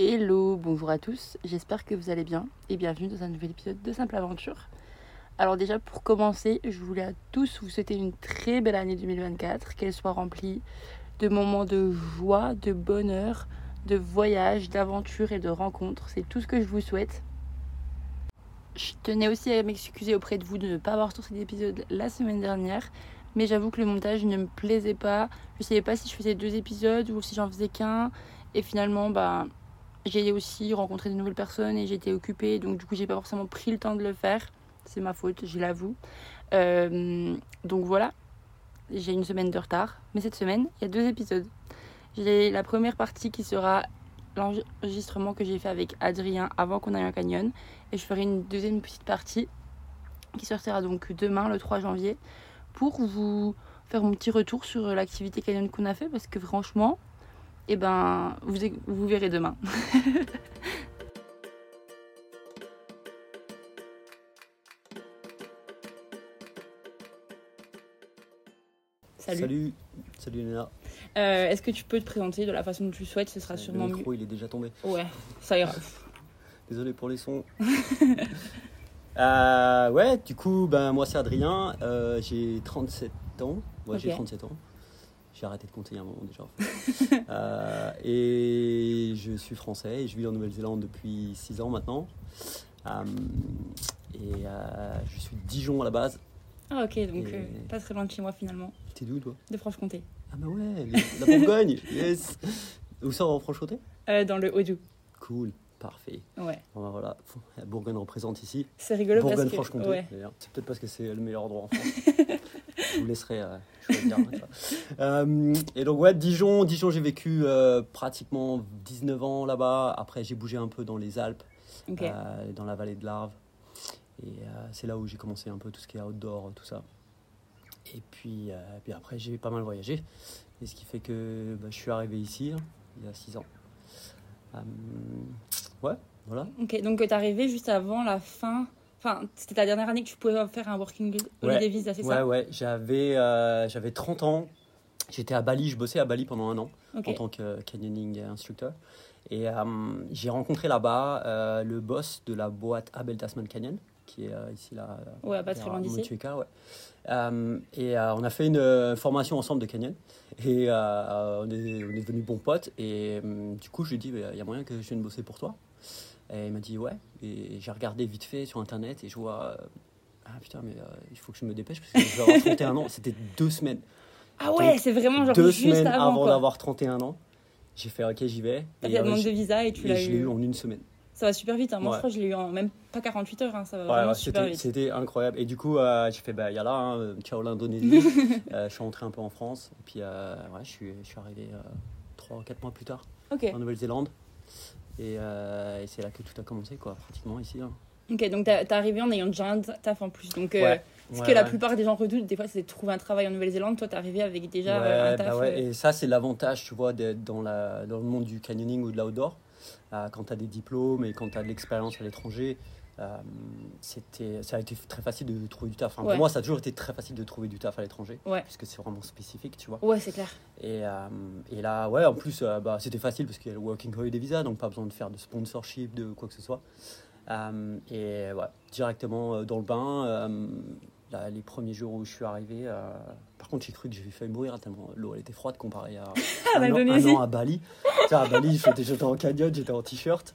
Hello, bonjour à tous, j'espère que vous allez bien et bienvenue dans un nouvel épisode de Simple Aventure. Alors déjà pour commencer, je voulais à tous vous souhaiter une très belle année 2024, qu'elle soit remplie de moments de joie, de bonheur, de voyages, d'aventures et de rencontres. C'est tout ce que je vous souhaite. Je tenais aussi à m'excuser auprès de vous de ne pas avoir sorti d'épisode la semaine dernière, mais j'avoue que le montage ne me plaisait pas. Je ne savais pas si je faisais deux épisodes ou si j'en faisais qu'un. Et finalement, bah, j'ai aussi rencontré de nouvelles personnes et j'étais occupée, donc du coup, j'ai pas forcément pris le temps de le faire. C'est ma faute, je l'avoue. Euh, donc voilà, j'ai une semaine de retard, mais cette semaine, il y a deux épisodes. J'ai la première partie qui sera l'enregistrement que j'ai fait avec Adrien avant qu'on aille en canyon, et je ferai une deuxième petite partie qui sortira donc demain, le 3 janvier, pour vous faire un petit retour sur l'activité canyon qu'on a fait, parce que franchement, eh ben, vous, vous verrez demain. Salut. Salut, Salut Léna. Euh, Est-ce que tu peux te présenter de la façon dont tu souhaites? Ce sera Le sûrement micro, il est déjà tombé. Ouais, ça ira. Désolé pour les sons. Euh, ouais, du coup, ben, moi c'est Adrien, euh, j'ai 37 ans. Ouais, j'ai Ok. 37 ans. J'ai arrêté de compter il y a un moment déjà. Euh, et je suis français et je vis en Nouvelle-Zélande depuis 6 ans maintenant. Euh, et euh, je suis de Dijon à la base. Ah ok, donc Et- pas très loin de chez moi finalement, T'es d'où toi? De Franche-Comté. Ah bah ouais, la Bourgogne, yes Où ça en Franche-Comté? Dans le Haut-Doubs. Cool, parfait. Ouais. Bon, ben voilà, Bourgogne représente ici. C'est rigolo parce que... Ouais. C'est peut-être parce que c'est le meilleur endroit en France. Je vous laisserai euh, choisir. Euh, et donc, ouais, Dijon, Dijon j'ai vécu euh, pratiquement 19 ans là-bas. Après, j'ai bougé un peu dans les Alpes, dans la vallée de l'Arve. Et c'est là où j'ai commencé un peu tout ce qui est outdoor, tout ça. Et puis, puis après, j'ai pas mal voyagé. Et ce qui fait que bah, je suis arrivé ici, hein, il y a 6 ans. Euh, ouais, voilà. Ok, donc t'es arrivé juste avant la fin... Enfin, c'était ta dernière année que tu pouvais faire un working holiday Ouais. visa, c'est Ouais, ça ouais, j'avais euh, j'avais 30 ans. J'étais à Bali, je bossais à Bali pendant un an en tant que canyoning instructeur. Et euh, j'ai rencontré là-bas euh, le boss de la boîte Abel Tasman Canyon, qui est ici là. Ouais, pas très loin d'ici. Ouais. Et on a fait une formation ensemble de canyon. Et on, est, on est devenus bons potes. Et du coup, je lui ai dit, il y a moyen que je vienne bosser pour toi. Et il m'a dit, ouais. Et j'ai regardé vite fait sur Internet et je vois, euh, ah putain, mais euh, il faut que je me dépêche parce que je vais avoir 31 ans. C'était deux semaines. Ah ouais, c'est vraiment genre deux juste semaines avant, avant d'avoir 31 ans. J'ai fait, ok, j'y vais. T'as fait la euh, demande de visa et tu l'as je l'ai eu. eu en une semaine. Ça va super vite, hein. moi Ouais. je crois que je l'ai eu en même pas 48 heures, hein. ça va Ouais, super c'était, vite. c'était incroyable. Et du coup, euh, j'ai fait, bah, y'a là, hein, ciao l'Indonésie. Euh, je suis rentré un peu en France. Et puis, ouais, je suis, je suis arrivé 3 ou 4 mois plus tard en Nouvelle-Zélande. Et, euh, et c'est là que tout a commencé, quoi, pratiquement ici. hein. ok, donc t'es arrivé en ayant déjà un taf en plus. Donc, euh, Ouais, ce ouais, que la ouais. plupart des gens redoutent, des fois, c'est de trouver un travail en Nouvelle-Zélande. Toi, t'es arrivé avec déjà Ouais, euh, un bah taf. Et ça, c'est l'avantage, tu vois, d'être dans, la, dans le monde du canyoning ou de l'outdoor. Euh, quand tu as des diplômes et quand tu as de l'expérience à l'étranger, c'était, ça a été très facile de trouver du taf. Enfin, Ouais. Pour moi, ça a toujours été très facile de trouver du taf à l'étranger, Ouais. puisque c'est vraiment spécifique, tu vois. Ouais, c'est clair. Et, euh, et là, ouais, en plus, euh, bah, c'était facile parce qu'il y a le Working Holiday Visa, donc pas besoin de faire de sponsorship, de quoi que ce soit. Euh, et ouais, directement euh, dans le bain. Là, les premiers jours où je suis arrivé, euh, par contre, j'ai cru que j'avais failli mourir tellement l'eau elle était froide comparée à un, an, un an à Bali. À Bali, j'étais en canyon, j'étais en t-shirt.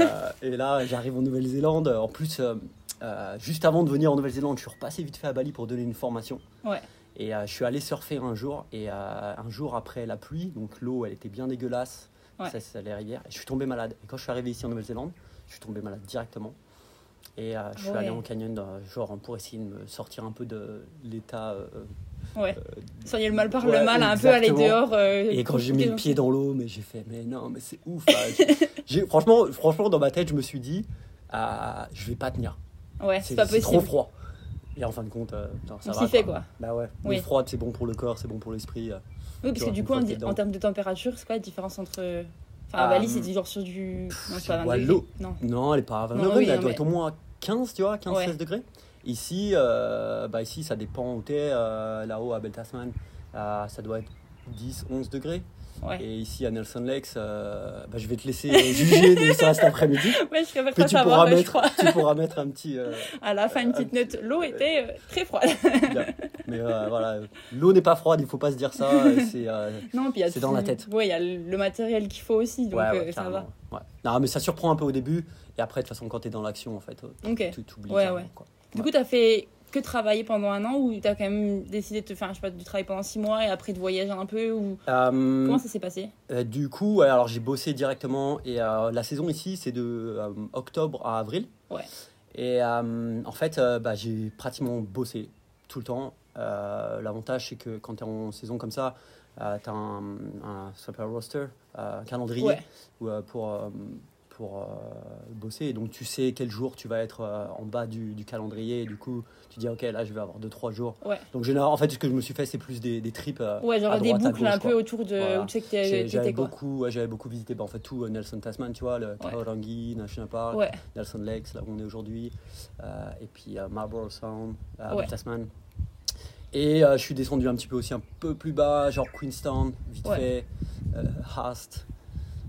Euh, et là, j'arrive en Nouvelle-Zélande. En plus, euh, juste avant de venir en Nouvelle-Zélande, je suis repassé vite fait à Bali pour donner une formation. Ouais. Et je suis allé surfer un jour, et un jour après la pluie, donc l'eau elle était bien dégueulasse, Ouais. ça c'est les rivières, et je suis tombé malade. Et quand je suis arrivé ici en Nouvelle-Zélande, je suis tombé malade directement. Et euh, je suis Ouais. allé en canyon, euh, genre pour essayer de me sortir un peu de l'état. euh, Ouais. euh, Soigner le mal par Ouais, le mal, un peu aller dehors. euh, et quand j'ai mis le pied dans l'eau, mais j'ai fait, mais non, mais c'est ouf. hein. J'ai- franchement, franchement, dans ma tête, je me suis dit, ah, je vais pas tenir. Ouais, c'est pas c'est possible. trop froid. Et en fin de compte, non, ça On va. s'y fait quoi. Bah ouais, Oui. froid, c'est bon pour le corps, c'est bon pour l'esprit. Oui, parce que du coup, en, termes de température, c'est quoi la différence entre. Enfin, à Ah, Bali, hum, c'est genre sur du. Non, c'est pas 20 bois degrés. l'eau. Non. Non, elle est pas à 20 Non, degrés, elle doit être au moins 15, tu vois, 15-16 Ouais. degrés. Ici, euh, bah ici, ça dépend où t'es. euh, Là-haut, à Beltasman, euh, ça doit être 10, 11 degrés. Ouais. Et ici à Nelson Lakes, euh, bah, je vais te laisser juger de ça cet après-midi. Ouais, je Puis tu pourras, savoir, mettre, tu pourras mettre un petit. euh, À la fin, une petite note. L'eau était très froide. bien. Mais voilà, l'eau n'est pas froide, il faut pas se dire ça. C'est dans la tête. Ouais, il y a le matériel qu'il faut aussi, donc ouais, ça va. Non, mais ça surprend un peu au début. Et après, de toute façon, quand tu es dans l'action, en fait, euh, Ok. tu t'oublies. Ouais, quoi. Du coup, t'as fait que travailler pendant un an ou t'as quand même décidé de te faire, je sais pas, du travail pendant six mois et après de voyager un peu ou Euh, comment ça s'est passé? Euh, du coup, alors j'ai bossé directement et euh, la saison ici c'est de octobre à avril. Ouais. Et en fait, bah, j'ai pratiquement bossé tout le temps. L'avantage c'est que quand tu es en saison comme ça, tu as un, un, un roster, un calendrier Ouais. où, pour, pour euh, bosser. Et donc tu sais quel jour tu vas être euh, en bas du, du calendrier. Et du coup, tu dis ok, là je vais avoir 2-3 jours. Ouais. Donc en fait, ce que je me suis fait, c'est plus des, des trips. euh, Ouais, genre à des droite, boucles gauche, un peu autour de Voilà. où tu sais que J'avais beaucoup, ouais, j'avais beaucoup visité bah, en fait tout Nelson Tasman, tu vois, le Tauranga National Park, Nelson Lakes, là où on est aujourd'hui, et puis Marlborough Sound. Tasman. Et je suis descendu un petit peu aussi un peu plus bas, genre Queenstown, vite fait, Haast.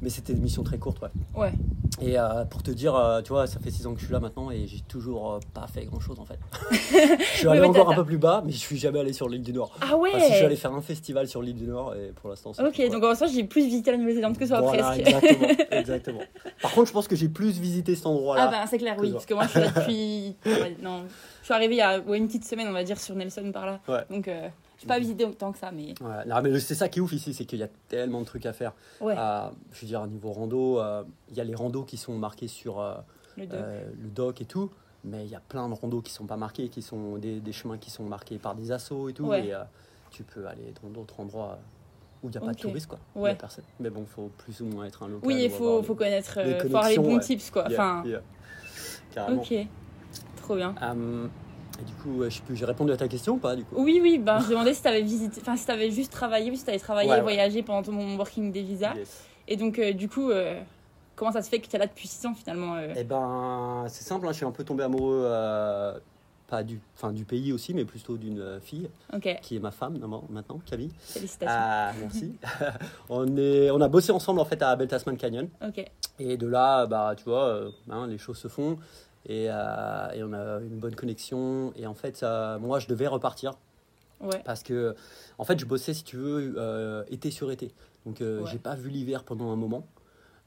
Mais c'était des missions très courtes, ouais. ouais. Et euh, pour te dire, euh, tu vois, ça fait 6 ans que je suis là maintenant et j'ai toujours euh, pas fait grand chose en fait. je suis allé encore un peu plus bas, mais je suis jamais allé sur l'île du Nord. Ah ouais Enfin, si je suis allé faire un festival sur l'île du Nord et pour l'instant c'est Ok, donc en soi, j'ai plus visité la Nouvelle-Zélande que toi Voilà, presque. exactement, exactement. Par contre, je pense que j'ai plus visité cet endroit-là. Ah ben c'est clair, oui, parce que moi je suis là depuis. non, je suis arrivée il y a ouais, une petite semaine, on va dire, sur Nelson par là. Ouais. Donc je n'ai pas visité autant que ça, mais. Ouais, non, mais c'est ça qui est ouf ici, c'est qu'il y a tellement de trucs à faire. Ouais, je veux dire, au niveau rando, euh, il y a les randos qui sont marqués sur euh, le euh, le dock et tout, mais il y a plein de randos qui sont pas marqués, qui sont des, des chemins qui sont marqués par des assauts et tout. Ouais. Et tu peux aller dans d'autres endroits où il n'y a pas de touristes, quoi. Ouais. a personne. Mais bon, faut plus ou moins être un local. Oui, il faut, connaître, faut avoir les bons ouais. tips quoi. Yeah, Enfin, yeah. Carrément. ok, trop bien. Hum, et du coup, je j'ai répondu à ta question ou pas du coup? Oui, oui, ben, je demandais si tu avais visité, enfin, si tu avais juste travaillé, ou si tu avais travaillé Ouais, et ouais. voyagé pendant ton working des visas. Yes. Et donc, euh, du coup, euh, comment ça se fait que tu es là depuis 6 ans finalement euh? Eh ben, c'est simple, hein, je suis un peu tombé amoureux, pas du, enfin, du pays aussi, mais plutôt d'une fille qui est ma femme maintenant, Camille. félicitations. Ah, merci. on, est, on a bossé ensemble en fait à Belle Tasman Canyon. Ok, Et de là, bah, tu vois, hein, les choses se font. Et, euh, et on a une bonne connexion. Et en fait, euh, moi, je devais repartir ouais, parce que, en fait, je bossais, si tu veux, euh, été sur été. Donc, euh, Ouais. j'ai pas vu l'hiver pendant un moment.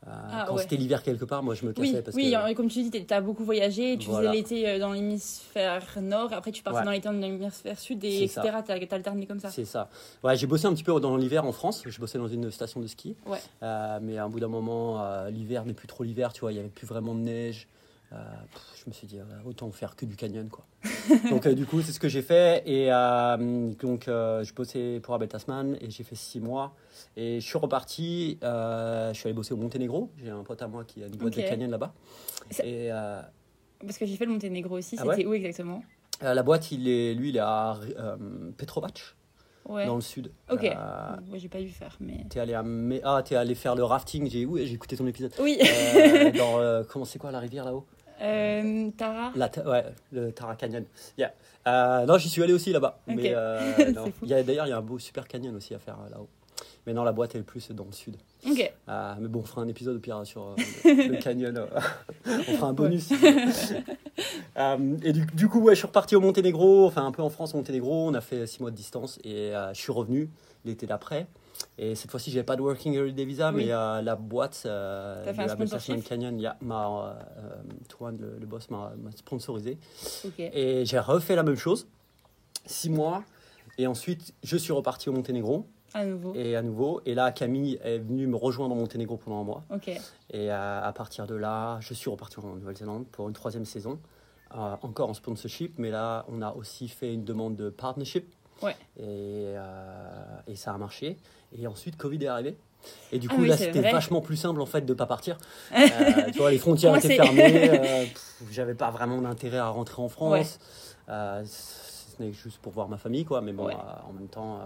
Ah, quand ouais. c'était l'hiver quelque part, moi, je me cassais Oui, parce oui que. comme tu dis, tu as beaucoup voyagé, tu Voilà. faisais l'été dans l'hémisphère nord, après tu partais dans l'été dans l'hémisphère sud, et etc. Tu as alterné comme ça. C'est ça. Ouais, j'ai bossé un petit peu dans l'hiver en France. Je bossais dans une station de ski. Mais à un bout d'un moment, l'hiver n'est plus trop l'hiver, tu vois, il n'y avait plus vraiment de neige. Euh, pff, je me suis dit, euh, autant faire que du canyon, quoi. donc, euh, du coup, c'est ce que j'ai fait. Et donc, je bossais pour Abel Tasman et j'ai fait six mois. Et je suis reparti. je suis allé bosser au Monténégro. J'ai un pote à moi qui a une boîte de canyon là-bas. Et Parce que j'ai fait le Monténégro aussi, Ah c'était où exactement? La boîte, il est, lui, il est à Petrovac, Ouais. dans le sud. Ok. Euh, Moi j'ai pas dû faire, mais. T'es allé à ah, t'es allé faire le rafting. J'ai oui, écouté ton épisode. Oui, Euh, dans euh, comment c'est quoi la rivière là-haut? Euh, Tara La Ta- ouais, le Tara Canyon. Yeah. Euh, non, j'y suis allé aussi là-bas. Ok. Mais euh, d'ailleurs il y a un beau super canyon aussi à faire euh, là-haut. Mais non, la boîte est plus dans le sud. Ok. Euh, mais bon, on fera un épisode au pire sur le, le canyon. on fera un bonus. Et du, du coup, ouais, je suis reparti au Monténégro, enfin un peu en France, au Monténégro. On a fait six mois de distance et je suis revenu l'été d'après. Et cette fois-ci, j'avais pas de working holiday visa, Oui. mais euh, la boîte euh, de la Canyon, il y a m'a, euh, Toine, le, le boss, m'a sponsorisé. Ok. Et j'ai refait la même chose, six mois. Et ensuite, je suis reparti au Monténégro, À nouveau. et à nouveau. Et là, Camille est venue me rejoindre au Monténégro pendant un mois. Ok. Et à, à partir de là, je suis reparti en Nouvelle-Zélande pour une troisième saison, euh, encore en sponsorship, mais là, on a aussi fait une demande de partnership. Ouais. Et, euh, et ça a marché. Et ensuite, Covid est arrivé. Et du Ah coup, oui, là, c'était vachement plus simple en fait de pas partir. Euh, tu vois, les frontières Moi, étaient fermées. euh, J'avais pas vraiment d'intérêt à rentrer en France. Euh, si ce n'est juste pour voir ma famille, quoi. Mais bon, Ouais. en même temps.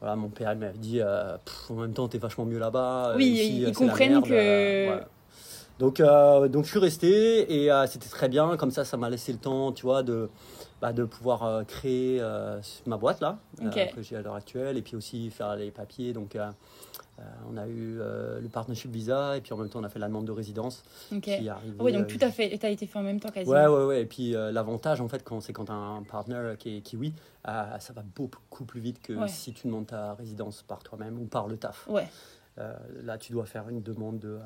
voilà, mon père m'avait dit, Pff, en même temps, t'es vachement mieux là-bas. Oui, ici, ils la comprennent merde, que- voilà. Donc, donc je suis resté et c'était très bien. Comme ça, ça m'a laissé le temps, tu vois, de, bah, de pouvoir euh, créer euh, ma boîte là, euh, Ok. que j'ai à l'heure actuelle, et puis aussi faire les papiers. Donc, on a eu le partnership visa et puis en même temps, on a fait la demande de résidence Ok. qui est arrivée. Ah ouais, donc tout a fait, t'as été fait en même temps quasiment. Ouais, ouais, ouais. Et puis l'avantage, en fait, quand c'est quand tu as un partner qui est kiwi, ça va beaucoup plus vite que Ouais. si tu demandes ta résidence par toi-même ou par le taf. Ouais. Euh, là, tu dois faire une demande de. euh,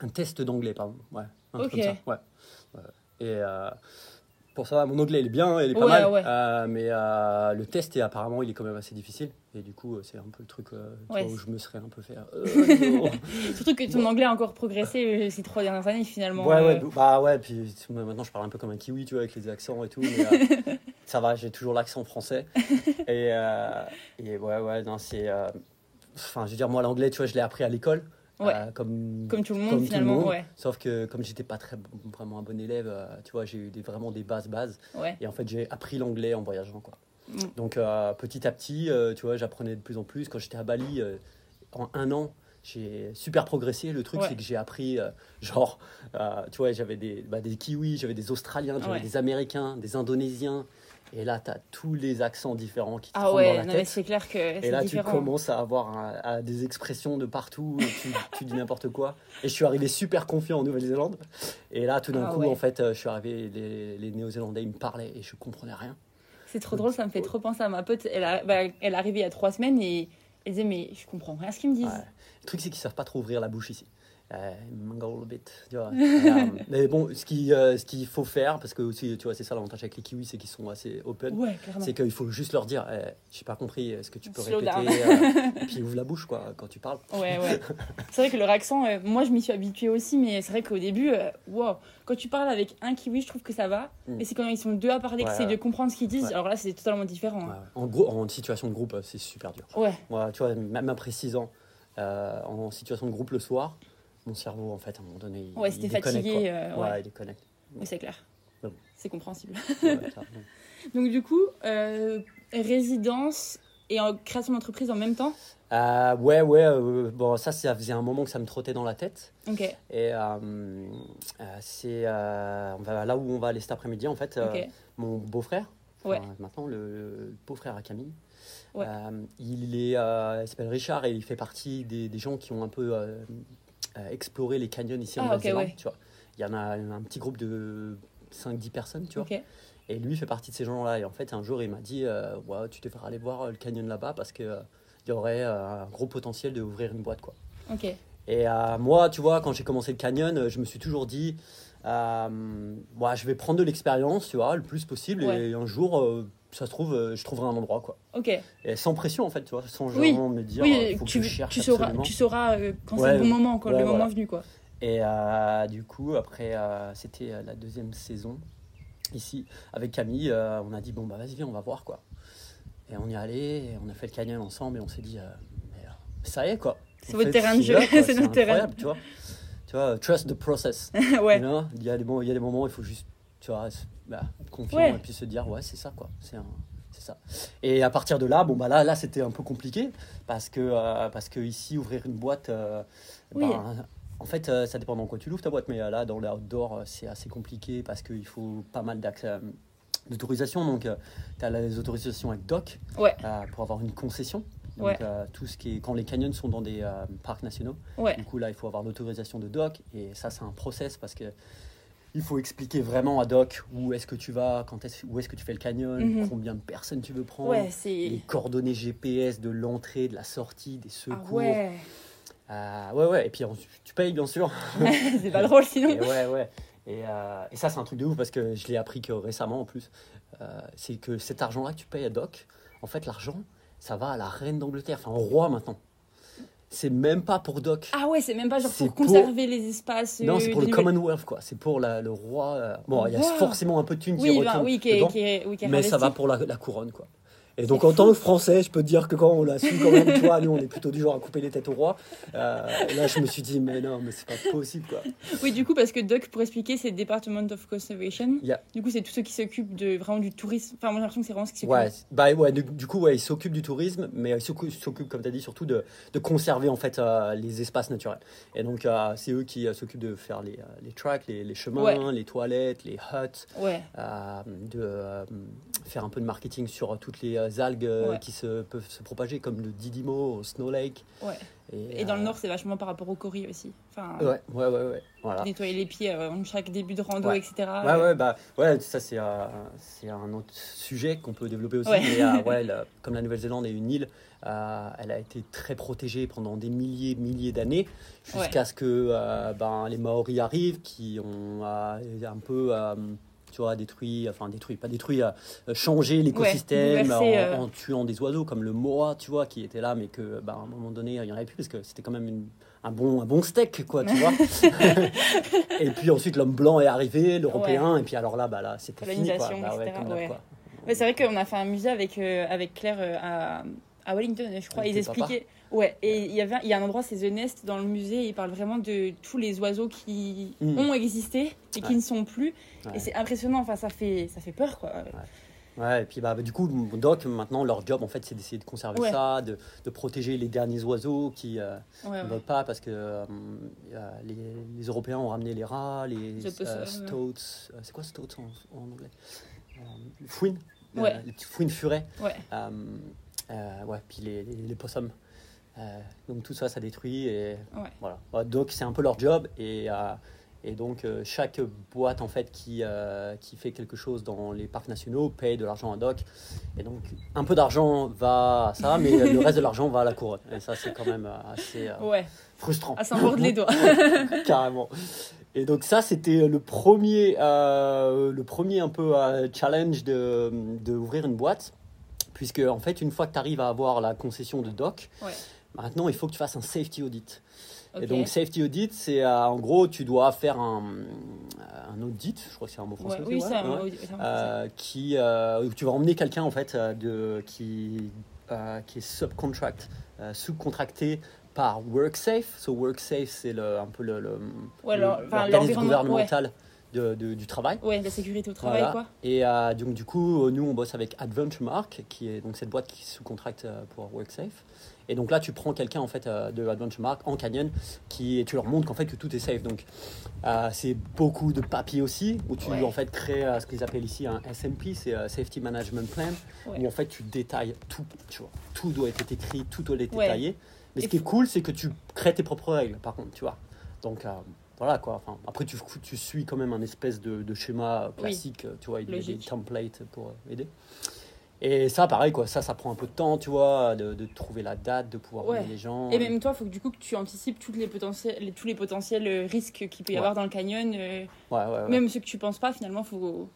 un test d'anglais, pardon. Ouais, un truc Ok. comme ça. Ouais. Et euh, pour ça, mon anglais, il est bien, il est pas Ouais, mal. ouais. Euh, mais euh, le test, est, apparemment, il est quand même assez difficile. Et du coup, c'est un peu le truc euh, tu Ouais. vois, où je me serais un peu fait. Surtout que ton anglais a encore progressé ces trois dernières années finalement. Ouais, ouais, euh, bah ouais, puis maintenant je parle un peu comme un kiwi, tu vois, avec les accents et tout, mais ça va, j'ai toujours l'accent français. Et, et ouais, ouais, non, c'est. Enfin, je veux dire, moi, l'anglais, tu vois, je l'ai appris à l'école. Ouais. euh, comme, Comme tout le monde finalement. monde. Ouais. Sauf que comme j'étais pas très vraiment un bon élève, euh, tu vois, j'ai eu des, vraiment des bases bases. Ouais. Et en fait, j'ai appris l'anglais en voyageant, quoi. Mm. Donc, euh, petit à petit, euh, tu vois, j'apprenais de plus en plus. Quand j'étais à Bali, en un an, j'ai super progressé. Le truc, Ouais. c'est que j'ai appris, euh, genre, euh, tu vois, j'avais des, bah, des Kiwis, j'avais des Australiens, j'avais Ouais. des Américains, des Indonésiens. Et là, tu as tous les accents différents qui te Ah rentrent dans ouais, la non, tête. c'est clair que Et là, différent. tu commences à avoir un- à des expressions de partout, et tu, tu dis n'importe quoi. Et je suis arrivé super confiant en Nouvelle-Zélande. Et là, tout d'un Ah coup, ouais. en fait, euh, je suis arrivé, les, les Néo-Zélandais, ils me parlaient et je comprenais rien. C'est trop drôle, ça me fait trop penser à ma pote. Elle, a, bah, elle est arrivée il y a trois semaines et elle disait mais je comprends rien à ce qu'ils me disent. Ouais. Le truc, c'est qu'ils savent pas trop ouvrir la bouche ici. Mangle a bit, tu vois. Mais bon, ce qu'il euh, ce qu'il faut faire, parce que aussi, tu vois, c'est ça l'avantage avec les kiwis, c'est qu'ils sont assez open. Ouais. C'est qu'il faut juste leur dire, eh, j'ai pas compris, est-ce que tu peux Slow répéter euh, Et puis ouvre la bouche, quoi, quand tu parles. Ouais, ouais. C'est vrai que leur accent, euh, moi je m'y suis habituée aussi, mais c'est vrai qu'au début, euh, wow, quand tu parles avec un kiwi, je trouve que ça va. Mm. Mais c'est quand ils sont deux à parler, que Ouais, c'est ouais. de comprendre ce qu'ils disent. Ouais. Alors là, c'est totalement différent. Hein. En, gros, en situation de groupe, c'est super dur. Ouais, Moi, tu vois, même après 6 ans, en situation de groupe le soir, mon cerveau, en fait, à un moment donné, il, ouais, c'était fatigué. euh, Ouais, ouais. il déconnecte. Oui, c'est clair. Bon. C'est compréhensible. Ouais. Donc du coup, euh, résidence et en création d'entreprise en même temps? Euh, ouais, ouais, euh, bon, ça, ça faisait un moment que ça me trottait dans la tête. Ok, Et c'est là où on va aller cet après-midi, en fait, mon beau-frère, Ouais. maintenant le, le beau-frère à Camille, Ouais. il, est, il s'appelle Richard et il fait partie des, des gens qui ont un peu euh, euh, exploré les canyons ici en Ah, ouais. tu vois. Il y en a un, petit groupe de 5-10 personnes, tu vois. Et lui fait partie de ces gens-là. Et en fait, un jour, il m'a dit euh, ouais, Tu devrais aller voir euh, le canyon là-bas parce qu'il y aurait euh, un gros potentiel d'ouvrir une boîte. quoi. Et euh, moi, tu vois, quand j'ai commencé le canyon, euh, je me suis toujours dit euh, ouais, Je vais prendre de l'expérience, tu vois, le plus possible. Ouais. Et un jour, euh, ça se trouve, euh, je trouverai un endroit. quoi. Ok. Et sans pression, en fait, tu vois, sans Oui. genre me dire oui, euh, faut tu, que je cherche tu sauras, absolument. tu sauras euh, quand Ouais, c'est le bon moment, quand ouais, le moment voilà. venu, quoi. Et euh, du coup, après, euh, c'était la deuxième saison ici avec Camille. euh, on a dit bon bah vas-y viens, on va voir quoi. Et on y est allé, on a fait le canyon ensemble et on s'est dit mais ça y est quoi. C'est votre terrain de jeu, c'est notre terrain. incroyable, Tu vois, tu vois, trust the process. ouais. You know, il y a des moments, il y a des moments, où il faut juste, tu vois, bah, confiant Ouais. et puis se dire ouais c'est ça quoi, c'est un- c'est ça. Et à partir de là, bon bah là, là c'était un peu compliqué parce que euh, parce que ici ouvrir une boîte, euh, Oui. ben, en fait euh, ça dépend dans quoi tu l'ouvres ta boîte, mais là dans l'outdoor c'est assez compliqué parce qu'il faut pas mal d'autorisation donc tu as les autorisations avec DOC Ouais. euh, pour avoir une concession donc Ouais. euh, tout ce qui est quand les canyons sont dans des euh, parcs nationaux Ouais. du coup, là, il faut avoir l'autorisation de doc. Et ça, c'est un process parce que il faut expliquer vraiment à doc où est-ce que tu vas, quand est où est-ce que tu fais le canyon, Mhm. combien de personnes tu veux prendre, Ouais, les coordonnées GPS de l'entrée, de la sortie, des Ah secours. ouais. Euh, ouais, ouais. Et puis, tu payes, bien sûr. c'est pas drôle sinon. Et ouais, ouais. Et, euh, et ça, c'est un truc de ouf parce que je l'ai appris que récemment en plus. Euh, c'est que cet argent-là que tu payes à Doc, en fait, l'argent, ça va à la reine d'Angleterre, enfin au roi maintenant. C'est même pas pour Doc. Ah ouais, c'est même pas genre pour pour- conserver les espaces. non, euh, c'est pour le Commonwealth, quoi. C'est pour la- le roi. euh, Bon, il y a forcément un peu de thunes qui Oui, retournent bah, oui, qui est, dedans, qui est, oui, qui est mais ça va pour la, la couronne, quoi. Et donc, en tant que Français, je peux te dire que quand on l'a su, quand même, tu vois, nous, on est plutôt du genre à couper les têtes au roi. Euh, là, je me suis dit, mais non, mais c'est pas possible, quoi. Oui, du coup, parce que DOC, pour expliquer, c'est Department of Conservation. Yeah. Du coup, c'est tous ceux qui s'occupent de vraiment du tourisme. Enfin, moi, j'ai l'impression que c'est vraiment ce qui s'occupe. Ouais, bah ouais, du, du coup, ouais, ils s'occupent du tourisme, mais ils s'occupent, comme tu as dit, surtout de, de conserver en fait euh, les espaces naturels. Et donc, euh, c'est eux qui s'occupent de faire les, les tracks, les, les chemins, Ouais. les toilettes, les huts, Ouais. de faire un peu de marketing sur toutes les algues euh, Ouais. qui se, peuvent se propager, comme le Didimo, Snow Lake. Ouais. Et, Et dans le euh, nord, c'est vachement par rapport au Cori aussi. Enfin, Ouais, ouais, ouais, ouais. Voilà. nettoyer les pieds euh, en chaque début de rando, Ouais. etc. Ouais, ouais, bah, ouais, ça c'est euh, un autre sujet qu'on peut développer aussi. Ouais. Mais euh, la- comme la Nouvelle-Zélande est une île, euh, elle a été très protégée pendant des milliers, milliers d'années, jusqu'à ce que euh, ben, les Maoris arrivent, qui ont euh, un peu, euh, tu vois, détruit, enfin détruit, pas détruit, euh, changé l'écosystème en, euh. en tuant des oiseaux comme le moa, tu vois, qui était là, mais que ben, à un moment donné, il n'y en avait plus parce que c'était quand même une- un bon, un bon steak, quoi, tu vois. et puis ensuite, l'homme blanc est arrivé, l'européen, et puis alors là, bah, là c'était fini, quoi. Bah ouais, ouais. c'est vrai qu'on a fait un musée avec, euh, avec Claire euh, à, à Wellington, je crois. Ils expliquaient. Ouais, et il y, avait, il y a un endroit, c'est The Nest, dans le musée, ils parlent vraiment de tous les oiseaux qui Mm. ont existé et qui Ouais. ne sont plus. Ouais. Et c'est impressionnant, enfin, ça fait, ça fait peur, quoi. Ouais, et puis bah, du coup, Doc, maintenant, leur job, en fait, c'est d'essayer de conserver ça, de, de protéger les derniers oiseaux qui euh, ne volent pas parce que euh, les, les Européens ont ramené les rats, les euh, stoats. c'est quoi stoats en, en anglais? Euh, Les fouines. furets. Ouais. Ouais, puis les, les, les possums. Euh, donc tout ça, ça détruit. Et Ouais. voilà. Donc c'est un peu leur job. Et, euh, et donc euh, chaque boîte en fait qui, qui fait quelque chose dans les parcs nationaux paye de l'argent à Doc. Et donc un peu d'argent va à ça, mais le reste de l'argent va à la couronne. Et ça, c'est quand même assez Ouais, frustrant. à s'en mordre les doigts. Carrément. Et donc ça, c'était le premier, euh, le premier un peu euh, challenge de, de ouvrir une boîte, puisque en fait, une fois que tu arrives à avoir la concession de doc, Ouais. Maintenant il faut que tu fasses un safety audit. Et donc safety audit, c'est euh, en gros, tu dois faire un, un audit, je crois que c'est un mot français. Ouais, oui, c'est un, ouais. Euh, qui, euh, tu vas emmener quelqu'un en fait euh, de, qui, euh, qui est subcontract, euh, sous-contracté par WorkSafe. So WorkSafe, c'est le, un peu le, le- Ouais, le- alors, gouvernemental de- de- du travail. Ouais, la sécurité au travail, Voilà. quoi. Et euh, donc du coup, nous on bosse avec Adventure Mark, qui est donc cette boîte qui sous-contracte euh, pour WorkSafe. Et donc là, tu prends quelqu'un en fait euh, de Adventure Mark en canyon, qui et tu leur montres qu'en fait que tout est safe. Donc euh, c'est beaucoup de papiers aussi, où tu Ouais. en fait crées euh, ce qu'ils appellent ici un SMP, c'est euh, Safety Management Plan, Ouais. où en fait tu détailles tout. Tu vois, tout doit être écrit, tout doit être Ouais. détaillé. Mais Et ce qui est cool, c'est que tu crées tes propres règles, par contre, tu vois. Donc voilà quoi. Enfin, après, tu, tu suis quand même un espèce de, de schéma classique, tu vois, il y a des templates pour aider. Et ça, pareil, quoi, ça, ça prend un peu de temps, tu vois, de, de trouver la date, de pouvoir Ouais. les gens. Et même toi, il faut que du coup que tu anticipes toutes les potentiels, les- tous les potentiels euh, risques qu'il peut y Ouais. avoir dans le canyon. euh, Ouais, ouais, ouais. Même ceux que tu penses pas, finalement, faut.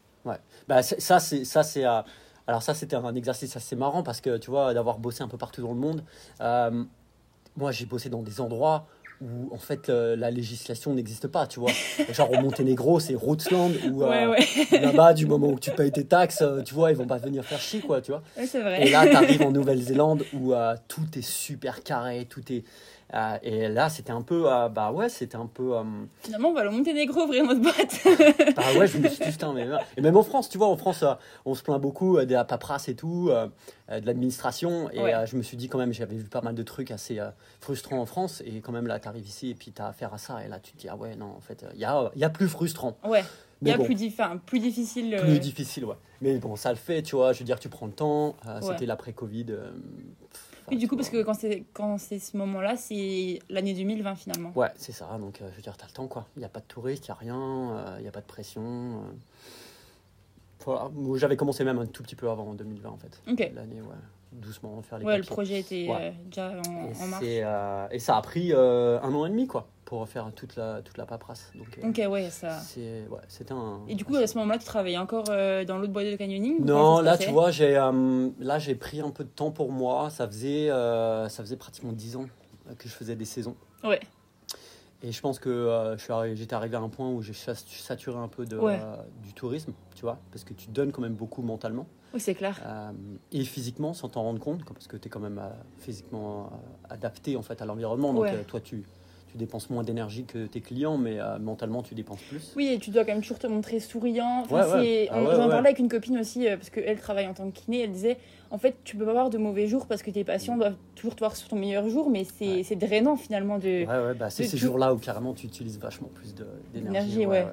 Bah, c'est- ça, c'est ça, c'est. euh, alors ça, c'était un exercice assez marrant parce que tu vois, d'avoir bossé un peu partout dans le monde. euh, moi, j'ai bossé dans des endroits où en fait euh, la législation n'existe pas, tu vois. Genre au Monténégro, c'est Rootsland où Ouais, euh, ouais, là-bas, du moment où tu payes tes taxes, euh, tu vois, ils vont pas venir faire chier, quoi, tu vois. Ouais, Et là, tu arrives en Nouvelle-Zélande où tout est super carré, tout est. euh, et là, c'était un peu. euh, bah ouais, c'était un peu. euh, Finalement, on va aller au Monténégro ouvrir notre boîte. bah ouais, je me suis dit, putain, mais. Et même en France, tu vois, en France, on se plaint beaucoup de la paperasse et tout, de l'administration. Et Ouais. je me suis dit, quand même, j'avais vu pas mal de trucs assez frustrants en France. Et quand même, là, tu arrives ici et puis tu as affaire à ça. Et là, tu te dis, ah ouais, non, en fait, il y a, y a plus frustrant. Ouais, il y a bon, plus, dif- enfin, plus difficile. euh, plus difficile, ouais. Mais bon, ça le fait, tu vois. Je veux dire, tu prends le temps. euh, Ouais. C'était l'après-Covid. euh, Oui, du coup, parce que quand c'est quand c'est ce moment-là, c'est l'année 2020 finalement. Ouais, c'est ça. Donc, euh, je veux dire, tu as le temps, quoi. Il n'y a pas de touristes, il n'y a rien, il n'y a pas de pression. euh. Voilà. J'avais commencé même un tout petit peu avant, en 2020, en fait. L'année, ouais. Doucement, faire les Ouais, le papiers. projet était Ouais. euh, déjà en, Et, en marche. euh, et ça a pris euh, un an et demi, quoi, pour faire toute la, toute la paperasse. Donc, euh, Ok, ouais, ça. c'est, ouais, c'était un... Et du coup, à ce moment-là, tu travaillais encore euh, dans l'autre boîte de canyoning Non, là, tu vois, j'ai, euh, là, j'ai pris un peu de temps pour moi. Ça faisait, euh, ça faisait pratiquement 10 ans que je faisais des saisons. Ouais. Et je pense que je suis j'étais arrivé à un point où j'ai saturé un peu de, Ouais. du tourisme, tu vois, parce que tu donnes quand même beaucoup mentalement Oui, c'est clair. euh, et physiquement sans t'en rendre compte, parce que tu es quand même euh, physiquement euh, adapté en fait à l'environnement. Donc Ouais. toi, tu, tu dépenses moins d'énergie que tes clients, mais euh, mentalement, tu dépenses plus. Oui, et tu dois quand même toujours te montrer souriant. Enfin, Ouais, ouais. Ah on- ouais, J'en parlais avec une copine aussi, euh, parce qu'elle travaille en tant que kiné. Elle disait en fait, tu peux pas avoir de mauvais jours parce que tes patients doivent toujours te voir sur ton meilleur jour, mais c'est c'est drainant finalement de. Ouais, bah, c'est de ces tout- jours-là où carrément tu utilises vachement plus de- d'énergie. D'énergie, ouais.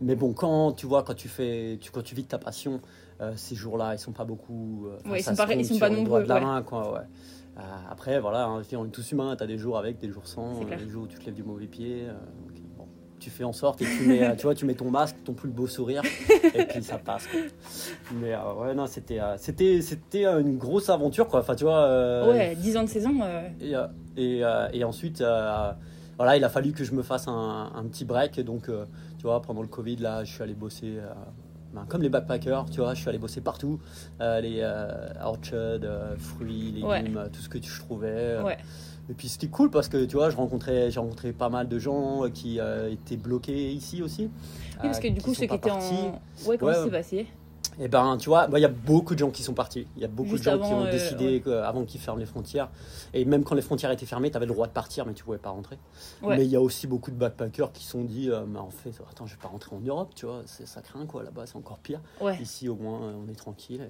Mais bon, quand tu vois, quand tu fais, tu, quand tu vis de ta passion, euh, ces jours-là, ils sont pas beaucoup. ils sont pas- ils sont pas nombreux, de la main, quoi, ouais. Euh, après, voilà, hein, on est tous humains. T'as des jours avec, des jours sans, euh, des jours où tu te lèves du mauvais pied. euh, bon, tu fais en sorte et tu mets, tu vois, tu mets ton masque, ton plus beau sourire, et puis ça passe. quoi. Mais ouais, non, c'était, c'était, c'était une grosse aventure, quoi. Enfin, tu vois. Ouais, 10 ans de saison. et, et, et ensuite, voilà, il a fallu que je me fasse un, un petit break. Donc, euh, tu vois, pendant le Covid, là, je suis allé bosser, euh, ben, comme les backpackers, tu vois, je suis allé bosser partout. Euh, les euh, orchards, euh, fruits, légumes, Ouais. tout ce que je trouvais. Ouais. Et puis c'était cool parce que, tu vois, je rencontrais, j'ai rencontré pas mal de gens qui étaient bloqués ici aussi. Oui, parce que du coup, ceux qui étaient en. Ouais, comment s'est passé? Et ben, tu vois, bah, il y a beaucoup de gens qui sont partis. Il y a beaucoup Juste de gens qui ont euh, décidé ouais. avant qu'ils ferment les frontières. Et même quand les frontières étaient fermées, tu avais le droit de partir, mais tu pouvais pas rentrer. Ouais. Mais il y a aussi beaucoup de backpackers qui se sont dit, euh, mais en fait, attends, je vais pas rentrer en Europe, tu vois, c'est ça craint quoi. Là-bas, c'est encore pire. Ouais. Ici, au moins, euh, on est tranquille.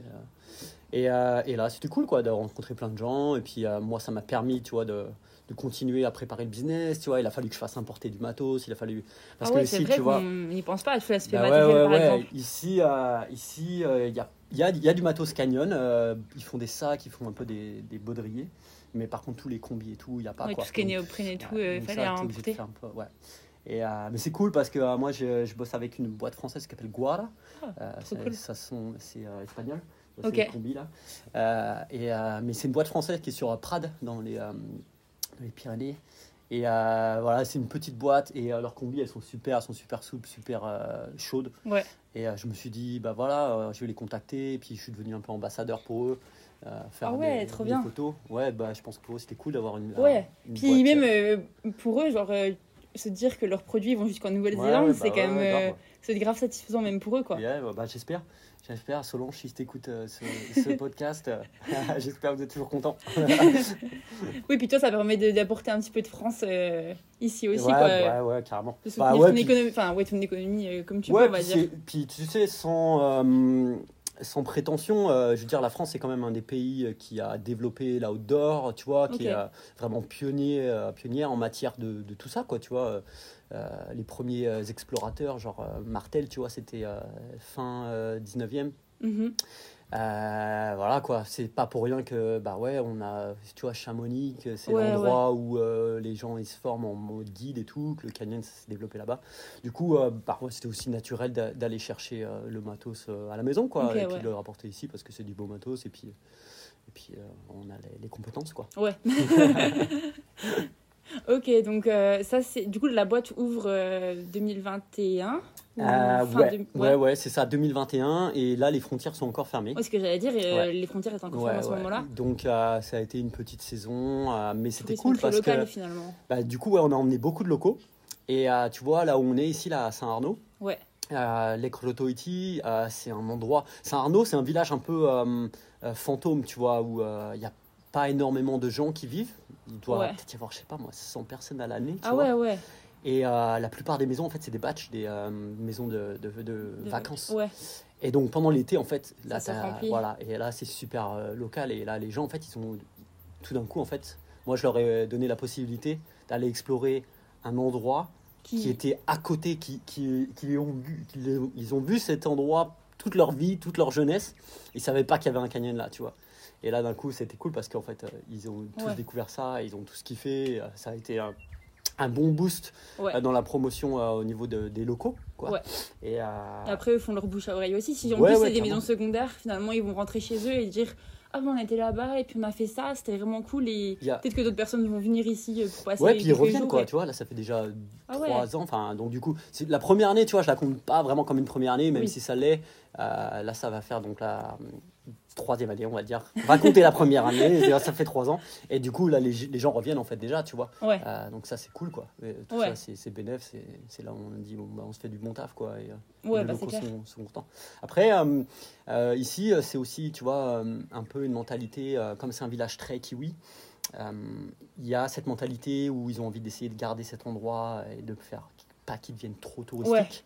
Et, euh, et, et là, c'était cool, quoi, de rencontrer plein de gens. Et puis, moi, ça m'a permis, tu vois, de, de continuer à préparer le business. Tu vois, il a fallu que je fasse importer du matos. Il a fallu parce ah que ouais, ici, vrai tu vois. n'y pense pas à tout l'aspect Bah ouais, ouais, par ouais. exemple. Ici, euh, ici, euh, il y, a, il y, a, il y a du matos Canyon. euh, ils font des sacs, ils font un peu des, des baudriers. Mais par contre, tous les combis et tout, il n'y a pas quoi. tout ce qui est néoprène et tout, donc fallait importer. Et, euh, mais c'est cool parce que euh, moi, je, je bosse avec une boîte française qui s'appelle Guara. Ah, Euh, c'est- cool. espagnol. Ok. C'est une combi là. Et, mais c'est une boîte française qui est sur Prades dans les, les Pyrénées. Et euh, voilà, c'est une petite boîte et euh, leurs combis elles sont super, elles sont super souples, super euh, chaudes. Ouais. Et je me suis dit, bah voilà, je vais les contacter. Et puis je suis devenu un peu ambassadeur pour eux. euh, faire Ah ouais, des, trop des bien. photos. Ouais, bah je pense que pour eux c'était cool d'avoir une. Ouais. une Puis boîte, même euh, pour eux, genre, euh, se dire que leurs produits vont jusqu'en Nouvelle-Zélande, ouais, c'est bah quand même. c'est grave satisfaisant même pour eux, quoi. Yeah, bah, j'espère. J'espère, Solange, si tu écoutes ce, ce podcast, euh, j'espère que vous êtes toujours content. Oui, puis toi, ça permet d'apporter un petit peu de France euh, ici aussi, ouais, quoi. ouais, ouais, carrément. De Bah ouais, ton puis- économie, ouais, ton économie euh, comme tu ouais, peux, on va puis, dire. puis tu sais, sans, euh, sans prétention, euh, je veux dire, la France est quand même un des pays euh, qui a développé l'outdoor, tu vois, qui Ok. est euh, vraiment pionnier, euh, pionnière en matière de, de tout ça, quoi, tu vois. Euh, les premiers explorateurs, genre Martel, tu vois, c'était fin euh, 19e. Mhm. Euh, voilà quoi, c'est pas pour rien que bah ouais, on a tu vois Chamonix, c'est Ouais, l'endroit où euh, les gens ils se forment en mode guide et tout, que le canyon s'est développé là-bas. Du coup, euh, bah ouais, c'était aussi naturel d'a- d'aller chercher euh, le matos à la maison quoi, et puis le rapporter ici parce que c'est du beau matos et puis et puis on a les, les compétences quoi. Ouais. ok, donc euh, ça, c'est. Du coup, la boîte ouvre euh, 2021. ou Euh, fin ouais, de- ouais, ouais, c'est ça, 2021 et là les frontières sont encore fermées. Ouais, ce que j'allais dire, euh, Ouais. les frontières étaient encore Ouais, fermées à ce ouais. moment-là. Donc euh, ça a été une petite saison, mais c'était cool parce local, que finalement. Bah, du coup, ouais, on a emmené beaucoup de locaux. Et tu vois, là où on est ici, là, à Saint-Arnaud, Ouais. euh, euh, c'est un endroit. Saint-Arnaud, c'est un village un peu fantôme, tu vois, où il n'y a pas énormément de gens qui vivent. Il doit Ouais. peut-être y avoir, je sais pas moi, 100 personnes à l'année. Ah vois. ouais, ouais. Et euh, la plupart des maisons, en fait, c'est des batchs, des euh, maisons de, de- de De- vacances. Ouais. Et donc pendant l'été, en fait, là, Ça voilà, et là c'est super euh, local. Et là, les gens, en fait, ils sont tout d'un coup, en fait, moi, je leur ai donné la possibilité d'aller explorer un endroit Qui... qui était à côté, qui, qui, qui ont ils ont vu cet endroit toute leur vie, toute leur jeunesse. Ils savaient pas qu'il y avait un canyon là, tu vois. Et là, d'un coup, c'était cool parce qu'en fait, euh, ils ont tous Ouais. découvert ça, ils ont tous kiffé. euh, Ça a été un, un bon boost Ouais. euh, dans la promotion euh, au niveau de- des locaux, quoi. Ouais. Et, euh, après, eux font leur bouche à oreille aussi. Si en plus c'est des maisons secondaires, finalement, ils vont rentrer chez eux et dire Ah, ben, on était là-bas et puis on a fait ça, c'était vraiment cool. Et a- peut-être que d'autres personnes vont venir ici pour passer Ouais, puis ils reviennent jours, quoi, ouais. tu vois. Là, ça fait déjà Ah ouais. trois ans. Enfin, donc du coup, c'est la première année, tu vois, je la compte pas vraiment comme une première année, même Oui. si ça l'est. Euh, là, ça va faire donc la troisième année, on va dire. On va compter la première année, ça fait trois ans. Et du coup, là, les, les gens reviennent en fait déjà, tu vois. Ouais. Euh, donc ça, c'est cool, quoi. Et tout Ouais. ça, c'est- bénéf, c'est là où on dit, bon, bah, on se fait du bon taf, quoi. Et, euh, Ouais, les bah c'est locaux clair. sont, sont contents. Après, euh, euh, ici, c'est aussi, tu vois, un peu une mentalité, comme c'est un village très kiwi, il y a cette mentalité où ils ont envie d'essayer de garder cet endroit et de faire pas qu'il devienne trop touristique.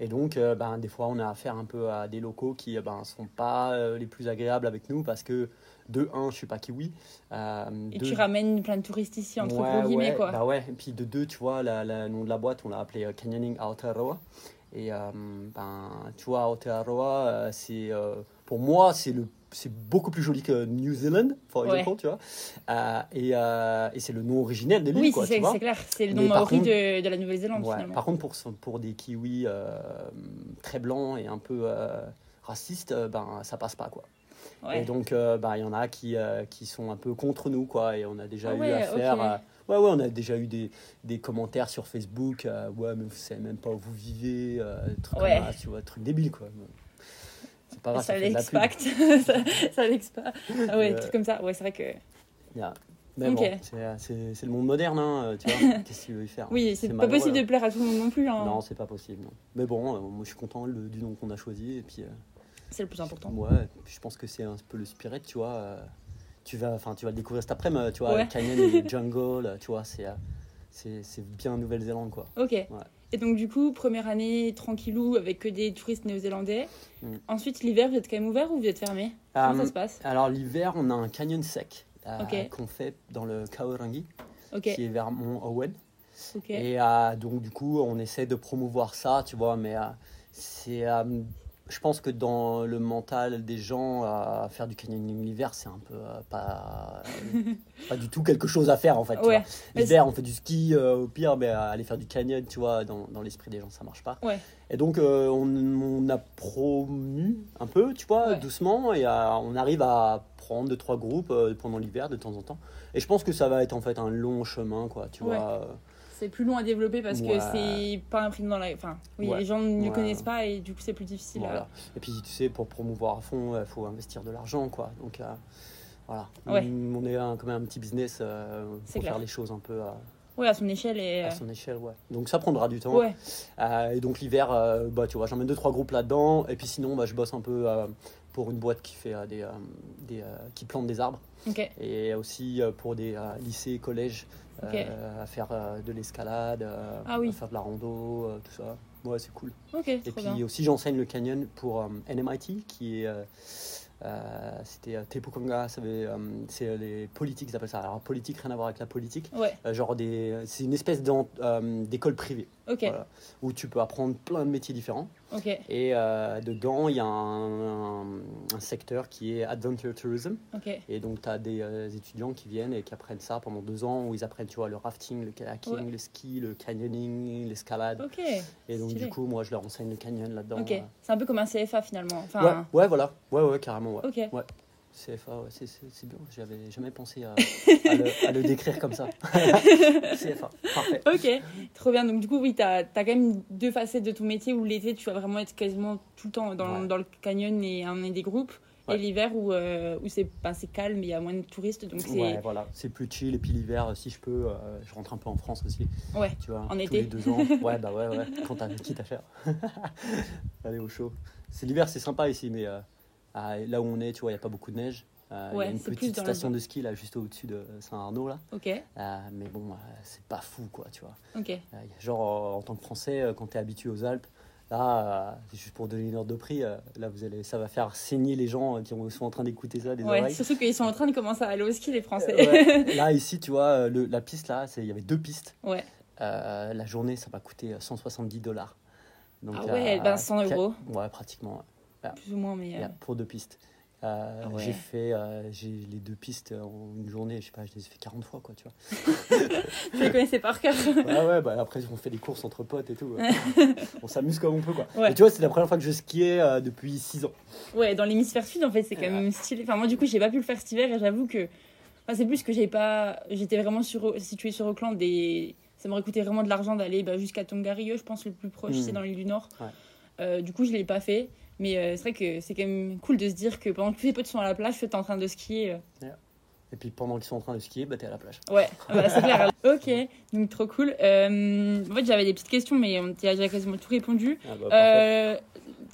Et donc, euh, ben, des fois, on a affaire un peu à des locaux qui ne ben, sont pas euh, les plus agréables avec nous parce que, de un, je suis pas kiwi. euh, Et de- tu ramènes plein de touristes ici, entre Ouais, gros guillemets, ouais, quoi. Bah ouais, et puis de deux, tu vois, la- la- le nom de la boîte, on l'a appelé euh, Canyoning Aotearoa. Et euh, ben, tu vois, Aotearoa, euh, c'est, euh, pour moi, c'est le c'est beaucoup plus joli que New Zealand, par Ouais. exemple, tu vois. Euh, et euh, et c'est le nom originel de l'île, oui, quoi, c'est tu vois. c'est clair. C'est le Mais nom maori contre- de, de la Nouvelle-Zélande, Ouais, finalement. Par contre, pour, pour des kiwis euh, très blancs et un peu racistes, ben, ça passe pas, quoi. Ouais. Et donc, bah, il y en a qui, qui sont un peu contre nous, quoi. Et on a déjà Ah eu affaire. ok. Ouais, ouais, on a déjà eu des, des commentaires sur Facebook. euh, ouais, mais vous savez même pas où vous vivez. Euh, trucs Ouais. tu vois, trucs débiles, quoi. C'est pas grave, ça de l'expacte. ça, ça l'expacte. Ah ouais, Euh, truc comme ça. Ouais, c'est vrai que. Yeah. Mais bon, c'est- le monde moderne, hein, tu vois. Qu'est-ce qu'il veut y faire Oui, c'est pas possible de hein. plaire à tout le monde non plus. hein. Non, c'est pas possible. non. Mais bon, euh, moi je suis content le- du nom qu'on a choisi. Et puis, euh, C'est le plus important. Ouais, je pense que c'est un peu le spirit, tu vois. Tu vas, enfin, tu vas le découvrir cet après-midi, tu vois. Ouais. Canyon et Jungle, tu vois, c'est, euh, c'est, c'est bien Nouvelle-Zélande, quoi. Ok. Et donc, du coup, première année tranquillou avec que des touristes néo-zélandais. Mm. Ensuite, l'hiver, vous êtes quand même ouvert ou vous êtes fermé? Comment Euh, ça se passe? alors l'hiver, on a un canyon sec euh, qu'on fait dans le Kaorangi, Ok. qui est vers Mont Owen. Et euh, donc du coup, on essaie de promouvoir ça, tu vois, mais euh, c'est, je pense que dans le mental des gens, euh, faire du canyoning l'hiver, c'est un peu euh, pas, pas du tout quelque chose à faire en fait. Ouais. L'hiver, on fait du ski euh, au pire, mais aller faire du canyon, tu vois, dans, dans l'esprit des gens, ça marche pas. Ouais. Et donc, euh, on, on a promu un peu, tu vois, Ouais. doucement, et on arrive à prendre deux, trois groupes pendant l'hiver de temps en temps. Et je pense que ça va être en fait un long chemin, quoi, tu vois. Euh, C'est plus long à développer parce Ouais. que c'est pas imprimé dans la. Enfin, oui, Ouais. les gens ne Ouais. connaissent pas et du coup, c'est plus difficile. à-. Et puis, tu sais, pour promouvoir à fond, il faut investir de l'argent, quoi. Donc, euh, voilà. On est un, quand même un petit business, euh, clair. faire les choses un peu à, Ouais, à son échelle et. à son échelle, ouais. Donc, ça prendra du temps. Ouais. Euh, et donc, l'hiver, euh, bah, tu vois, j'emmène deux, trois groupes là-dedans. Et puis, sinon, bah, je bosse un peu euh, pour une boîte qui fait euh, des, euh, des, euh, qui plante des arbres. Et aussi pour des lycées et collèges à faire de l'escalade, Ah oui. à faire de la rando, tout ça. Ouais, c'est cool. Et puis bien. aussi, j'enseigne le canyon pour euh, NMIT, qui est. euh, euh, C'était Te Pukanga, ça veut- euh, c'est les politiques, ils appellent ça. Alors, politique, rien à voir avec la politique. Ouais, genre, des, c'est une espèce d'école privée, ok, voilà, où tu peux apprendre plein de métiers différents. Et euh, dedans, il y a un, un- un secteur qui est Adventure Tourism. Et donc, tu as des euh, étudiants qui viennent et qui apprennent ça pendant deux ans, où ils apprennent, tu vois, le rafting, le kayaking, Ouais. le ski, le canyoning, l'escalade. Et donc, stylé. du coup, moi, je leur enseigne le canyon là-dedans. euh. C'est un peu comme un CFA finalement. Ouais, Enfin, ouais, voilà. Ouais, ouais, carrément, ouais. CFA, ouais, c'est, c'est, c'est bien. J'avais jamais pensé à, à le, à le décrire comme ça. CFA, parfait. Ok, trop bien. Donc, du coup, oui, tu as, quand même deux facettes de ton métier où l'été, tu vas vraiment être quasiment tout le temps dans, Ouais. dans le canyon et emmener des groupes. Ouais. Et l'hiver où, euh, où c'est ben, c'est calme, il y a moins de touristes. Donc, c'est. Ouais, voilà. C'est plus chill. Et puis l'hiver, si je peux, euh, je rentre un peu en France aussi. Ouais, Tu vois, En tous été. les deux ans. Ouais, bah ouais, ouais. Quand t'as quitte à faire. Aller au chaud. C'est l'hiver, c'est sympa ici, mais euh, à- là où on est, tu vois, il n'y a pas beaucoup de neige. Euh, Il y a une petite station de ski là, juste au-dessus de Saint-Arnaud là. ok, Euh, mais bon, euh, c'est pas fou quoi, tu vois. ok. Genre, en tant que Français, quand tu es habitué aux Alpes, là, juste pour donner une ordre de prix, là, vous allez, ça va faire saigner les gens qui ont- sont en train d'écouter ça, des Ouais, oreilles. surtout qu'ils sont en train de commencer à aller au ski, les Français. Ouais. Là, ici, tu vois, le- la piste, là, il y avait deux pistes. Ouais. La journée, ça m'a coûté euh, 170 dollars. Donc, Ah ouais, ben 100 euros. Ouais, pratiquement. Plus ou moins, mais. euh, Yeah, pour deux pistes. Euh, Ah ouais. J'ai fait euh, j'ai les deux pistes en une journée, je sais pas, je les ai fait 40 fois, quoi, tu vois. Je les connaissais par cœur. Ouais, ouais, bah après, on fait des courses entre potes et tout. ouais. on s'amuse comme on peut, quoi. Ouais. Et tu vois, c'est la première fois que je skiais euh, depuis 6 ans. Ouais, dans l'hémisphère sud, en fait, c'est quand même stylé. Enfin, moi, du coup, j'ai pas pu le faire cet hiver et j'avoue que. Enfin, c'est plus que j'ai pas. J'étais vraiment sur... située sur Auckland et ça m'aurait coûté vraiment de l'argent d'aller bah, jusqu'à Tongariro, je pense, le plus proche, Mm. c'est dans l'île du Nord. Ouais. Euh, du coup, je l'ai pas fait. Mais euh, c'est vrai que c'est quand même cool de se dire que pendant que tous les potes sont à la plage, toi, t'es en train de skier. euh. Et puis pendant qu'ils sont en train de skier, bah, t'es à la plage. Ouais, bah, c'est clair. ok, donc trop cool. Euh, en fait, j'avais des petites questions, mais on t'a déjà quasiment tout répondu. Ah, bah. Euh,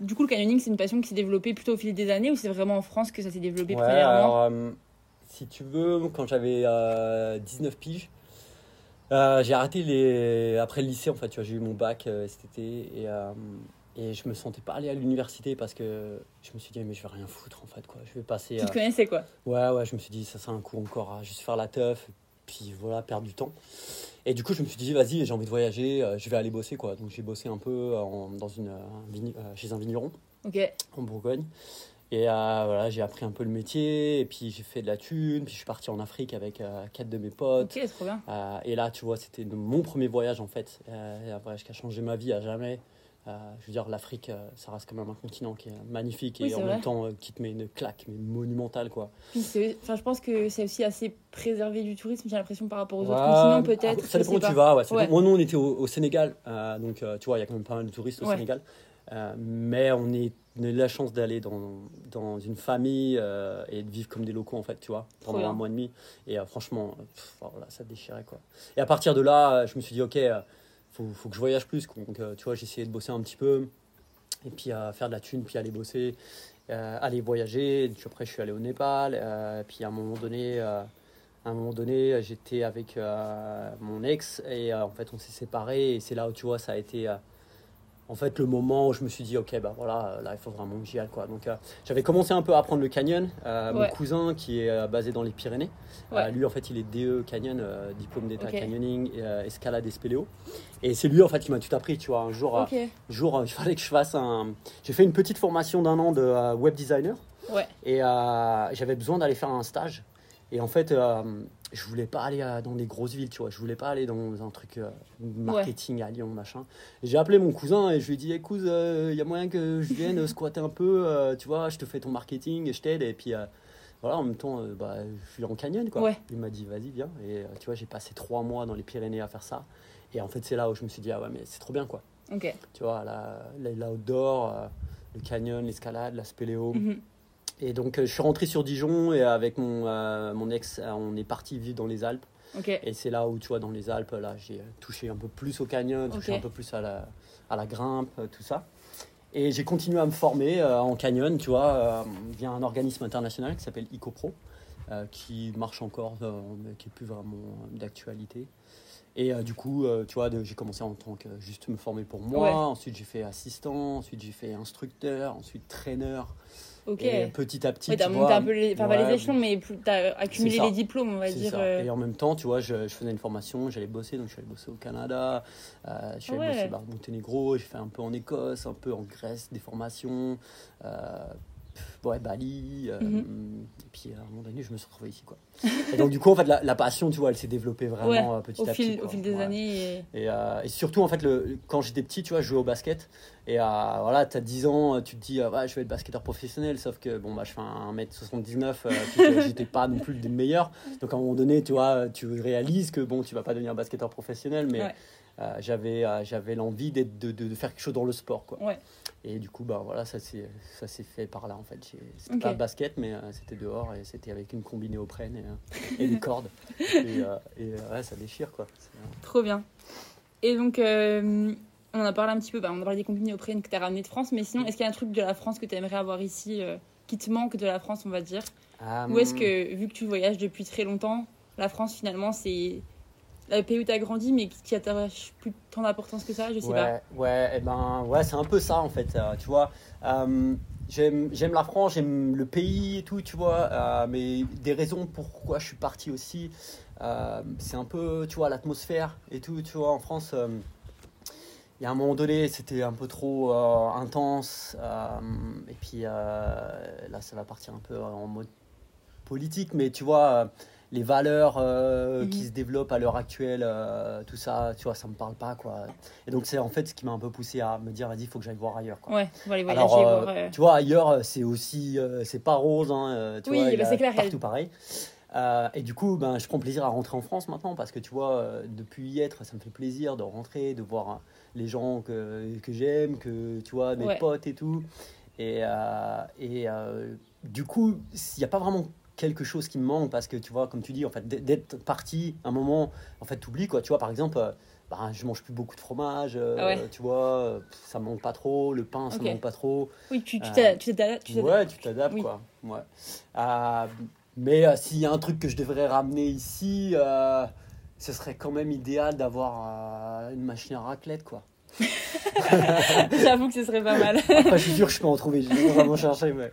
du coup, le canyoning, c'est une passion qui s'est développée plutôt au fil des années ou c'est vraiment en France que ça s'est développé Ouais, premièrement alors, si tu veux, quand j'avais euh, 19 piges, j'ai arrêté les... après le lycée, en fait, tu j'ai eu mon bac cet été et, et je me sentais pas aller à l'université parce que je me suis dit, mais je vais rien foutre, en fait, quoi. Je vais passer... Tu te connaissais quoi Ouais, ouais, je me suis dit, ça sera un coup encore à juste faire la teuf, puis voilà, perdre du temps. Et du coup, je me suis dit, vas-y, j'ai envie de voyager, euh, je vais aller bosser, quoi. Donc, j'ai bossé un peu en- dans une, euh, un euh, chez un vigneron en Bourgogne. Et euh, voilà, j'ai appris un peu le métier, et puis j'ai fait de la thune, puis je suis parti en Afrique avec euh, quatre de mes potes. ok, trop bien. Et là, tu vois, c'était mon premier voyage en fait, un voyage qui a changé ma vie à jamais. Euh, je veux dire, l'Afrique, euh, ça reste quand même un continent qui est magnifique Oui, et en vrai. même temps euh, qui te met une claque, mais monumentale quoi. Enfin, je pense que c'est aussi assez préservé du tourisme, j'ai l'impression, par rapport aux autres continents peut-être. après, Ça dépend où tu vas. Ouais. Moi, nous, on était au, au Sénégal, euh, donc tu vois, il y a quand même pas mal de touristes au. Sénégal. Mais on, est, on a eu la chance d'aller dans, dans une famille et de vivre comme des locaux, en fait, tu vois, Trop pendant bien. un mois et demi. Et franchement, pff, voilà, ça déchirait, quoi. Et à partir de là, je me suis dit, ok, faut, faut que je voyage plus. Donc, euh, tu vois, essayé de bosser un petit peu, et puis à faire de la thune, puis aller bosser, euh, aller voyager. Puis après, je suis allé au Népal, euh, puis à un moment donné. à un moment donné, j'étais avec mon ex et en fait, on s'est séparés. Et c'est là où tu vois, ça a été en fait le moment où je me suis dit, ok, bah voilà, euh, là, il faut vraiment que j'y aille. Quoi. Donc, euh, j'avais commencé un peu à apprendre le canyon. Euh, Ouais. Mon cousin, qui est euh, basé dans les Pyrénées, Ouais. lui, en fait, il est DE canyon, diplôme d'état canyoning, escalade et spéléo. Et c'est lui, en fait, qui m'a tout appris. Tu vois, un jour, jour, il fallait que je fasse un. J'ai fait une petite formation d'un an de web designer. ouais, Et j'avais besoin d'aller faire un stage. Et en fait, je voulais pas aller euh, dans des grosses villes, tu vois. Je voulais pas aller dans un truc euh, marketing à Lyon, machin. J'ai appelé mon cousin et je lui ai dit, écoute, il y a moyen que je vienne squatter un peu, euh, tu vois, je te fais ton marketing et je t'aide. Et puis, euh, voilà, en même temps, euh, bah, je suis en canyon, quoi. Ouais. Il m'a dit, vas-y, viens. Et euh, tu vois, j'ai passé trois mois dans les Pyrénées à faire ça. Et en fait, c'est là où je me suis dit, ah ouais, mais c'est trop bien, quoi. ok. Tu vois, la, la, l'outdoor, euh, le canyon, l'escalade, la spéléo. Mhm. Et donc, euh, je suis rentré sur Dijon et avec mon, euh, mon ex, euh, on est parti vivre dans les Alpes. Et c'est là où, tu vois, dans les Alpes, là, j'ai touché un peu plus au canyon, touché un peu plus à la, à la grimpe, tout ça. Et j'ai continué à me former euh, en canyon, tu vois, euh, via un organisme international qui s'appelle IcoPro, qui marche encore, mais qui est plus vraiment d'actualité. Et du coup, tu vois, j'ai commencé en tant que juste me former pour moi. Ouais. Ensuite, j'ai fait assistant. Ensuite, j'ai fait instructeur. Ensuite, traîneur. Ok. Et petit à petit, Ouais, tu vois, un peu les, enfin, pas ouais, les échelons, mais plus- t'as accumulé les diplômes, on va dire. ça. euh, Et en même temps, tu vois, je, je faisais une formation, j'allais bosser, donc je suis allé bosser au Canada, euh, je suis allé Ouais. bosser au Monténégro, j'ai fait un peu en Écosse, un peu en Grèce, des formations, euh, ouais, Bali, euh, Mhm. et puis à un moment donné, je me suis retrouvé ici, quoi. et donc, du coup, en fait, la, la passion, tu vois, elle s'est développée vraiment Ouais, euh, petit au, à fil, petit. au fil des années. et- Et, euh, et surtout, en fait, le, quand j'étais petit, tu vois, je jouais au basket. Et euh, voilà, tu as 10 ans, tu te dis, euh, ouais, je vais être basketteur professionnel. Sauf que, bon, bah, je fais un 1m79, euh, puis que j'étais pas non plus le des meilleurs. Donc, à un moment donné, tu vois, tu réalises que, bon, tu vas pas devenir basketteur professionnel. Mais Ouais. Euh, j'avais euh, j'avais l'envie de, de, de faire quelque chose dans le sport, quoi. Ouais. Et du coup, bah, voilà, ça s'est ça s'est fait par là, en fait. C'était Ok. pas basket, mais euh, c'était dehors. Et c'était avec une combinée au prenne et, et des cordes. Et, et, ouais, ça déchire, quoi. Trop bien. Et donc, on en a parlé un petit peu, bah, on a parlé des combinés auprès que tu as ramené de France, mais sinon, est-ce qu'il y a un truc de la France que tu aimerais avoir ici, qui te manque de la France, on va dire? Ou est-ce hum, que, vu que tu voyages depuis très longtemps, la France, finalement, c'est le pays où tu as grandi, mais qui attache plus tant d'importance que ça Je sais ouais, pas. Ouais, eh ben, ouais, c'est un peu ça en fait. euh, tu vois, Euh, j'aime, j'aime la France, j'aime le pays et tout, tu vois. euh, mais des raisons pourquoi je suis parti aussi, euh, c'est un peu, tu vois, l'atmosphère et tout. Tu vois, en France, il y a un moment donné, c'était un peu trop intense. et puis là, ça va partir un peu en mode politique, mais tu vois. euh, les valeurs euh, Mhm. qui se développent à l'heure actuelle, euh, tout ça, tu vois, ça me parle pas, quoi. Et donc, c'est en fait ce qui m'a un peu poussé à me dire, vas-y, il faut que j'aille voir ailleurs, quoi. Ouais, on va aller voyager, Alors, euh, voir. tu vois, ailleurs, c'est aussi, c'est pas rose, hein, tu Oui, bah, c'est clair, partout elle- pareil. Et du coup, ben, je prends plaisir à rentrer en France maintenant parce que tu vois, depuis y être, ça me fait plaisir de rentrer, de voir euh, les gens que, que j'aime, que tu vois, mes Ouais. potes et tout. Et, et du coup, il n'y a pas vraiment quelque chose qui me manque parce que tu vois, comme tu dis, en fait, d'être parti un moment, en fait, oublies quoi. Tu vois, par exemple, bah, je mange plus beaucoup de fromage, ah tu vois, ça me manque pas trop, le pain, ça me manque pas trop. Oui, tu t'adaptes. ouais, tu t'adaptes, quoi. Ouais. mais s'il y a un truc que je devrais ramener ici, ce serait quand même idéal d'avoir une machine à raclette, quoi. J'avoue que ce serait pas mal. Après, je suis sûr que je peux en trouver. Je vais vraiment chercher. Mais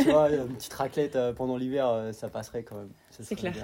tu vois, une petite raclette euh, pendant l'hiver, euh, ça passerait quand même. C'est clair.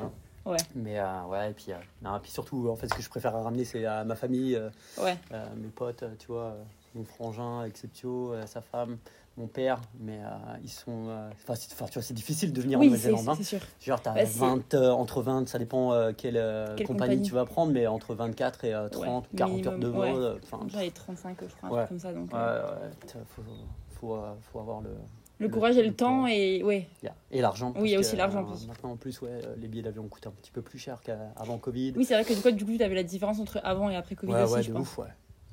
Ouais. Mais euh, ouais, et puis, non, et puis surtout, en fait, ce que je préfère ramener, c'est à ma famille, ouais. mes potes, tu vois, mon frangin, Exceptio, sa femme mon père, mais euh, ils sont. Euh, enfin, tu vois, c'est difficile de venir en Nouvelle-Zélande. Hein. sûr. Genre, as 20, euh, entre 20, ça dépend quelle, compagnie, tu vas prendre, mais entre 24 et 30, 40 heures de vol. Enfin, J'avais 35, je crois, comme ça. Donc, ouais, ouais, faut, faut, faut, avoir le. Le courage et le, temps, et ouais. Et l'argent. Oui, il y a aussi l'argent. maintenant, en plus, ouais, les billets d'avion coûtent un petit peu plus cher qu'avant Covid. Oui, c'est vrai que du coup, du coup tu avais la différence entre avant et après Covid aussi, ouais, je de ouf, ouais.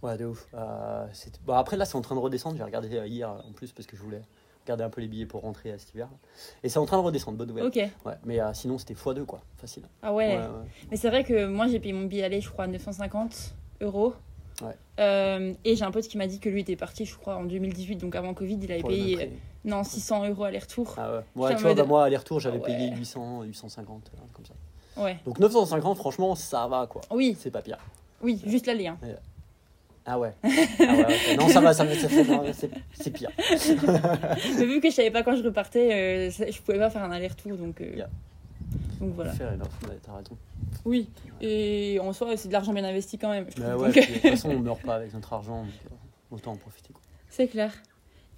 Ouais, de ouf. Euh, bon, après, là, c'est en train de redescendre. J'ai regardé hier en plus parce que je voulais garder un peu les billets pour rentrer à cet hiver. Et c'est en train de redescendre, bonne nouvelle. Ok. Ouais, mais euh, sinon, c'était x2, quoi. Facile. Ah ouais. Mais c'est vrai que moi, j'ai payé mon billet aller, je crois, 950 euros. Ouais. Euh, et j'ai un pote qui m'a dit que lui était parti, je crois, en 2018, donc avant Covid, il avait payé non, 600 euros aller-retour. Ah ouais. Ouais, tu vois, bah, moi, aller-retour, j'avais payé 800, 850, comme ça. Ouais. Donc 950, franchement, ça va, quoi. Oui. C'est pas pire. Oui, juste l'aller. Hein. Ah ouais. Ah ouais Non, ça va, ça, c'est pire. Mais vu que je savais pas quand je repartais, euh, je pouvais pas faire un aller-retour, donc, euh, donc voilà. Faire. Oui, et en soi, c'est de l'argent bien investi quand même. Bah ouais, de toute façon, on meurt pas avec notre argent, donc euh, autant en profiter. C'est clair.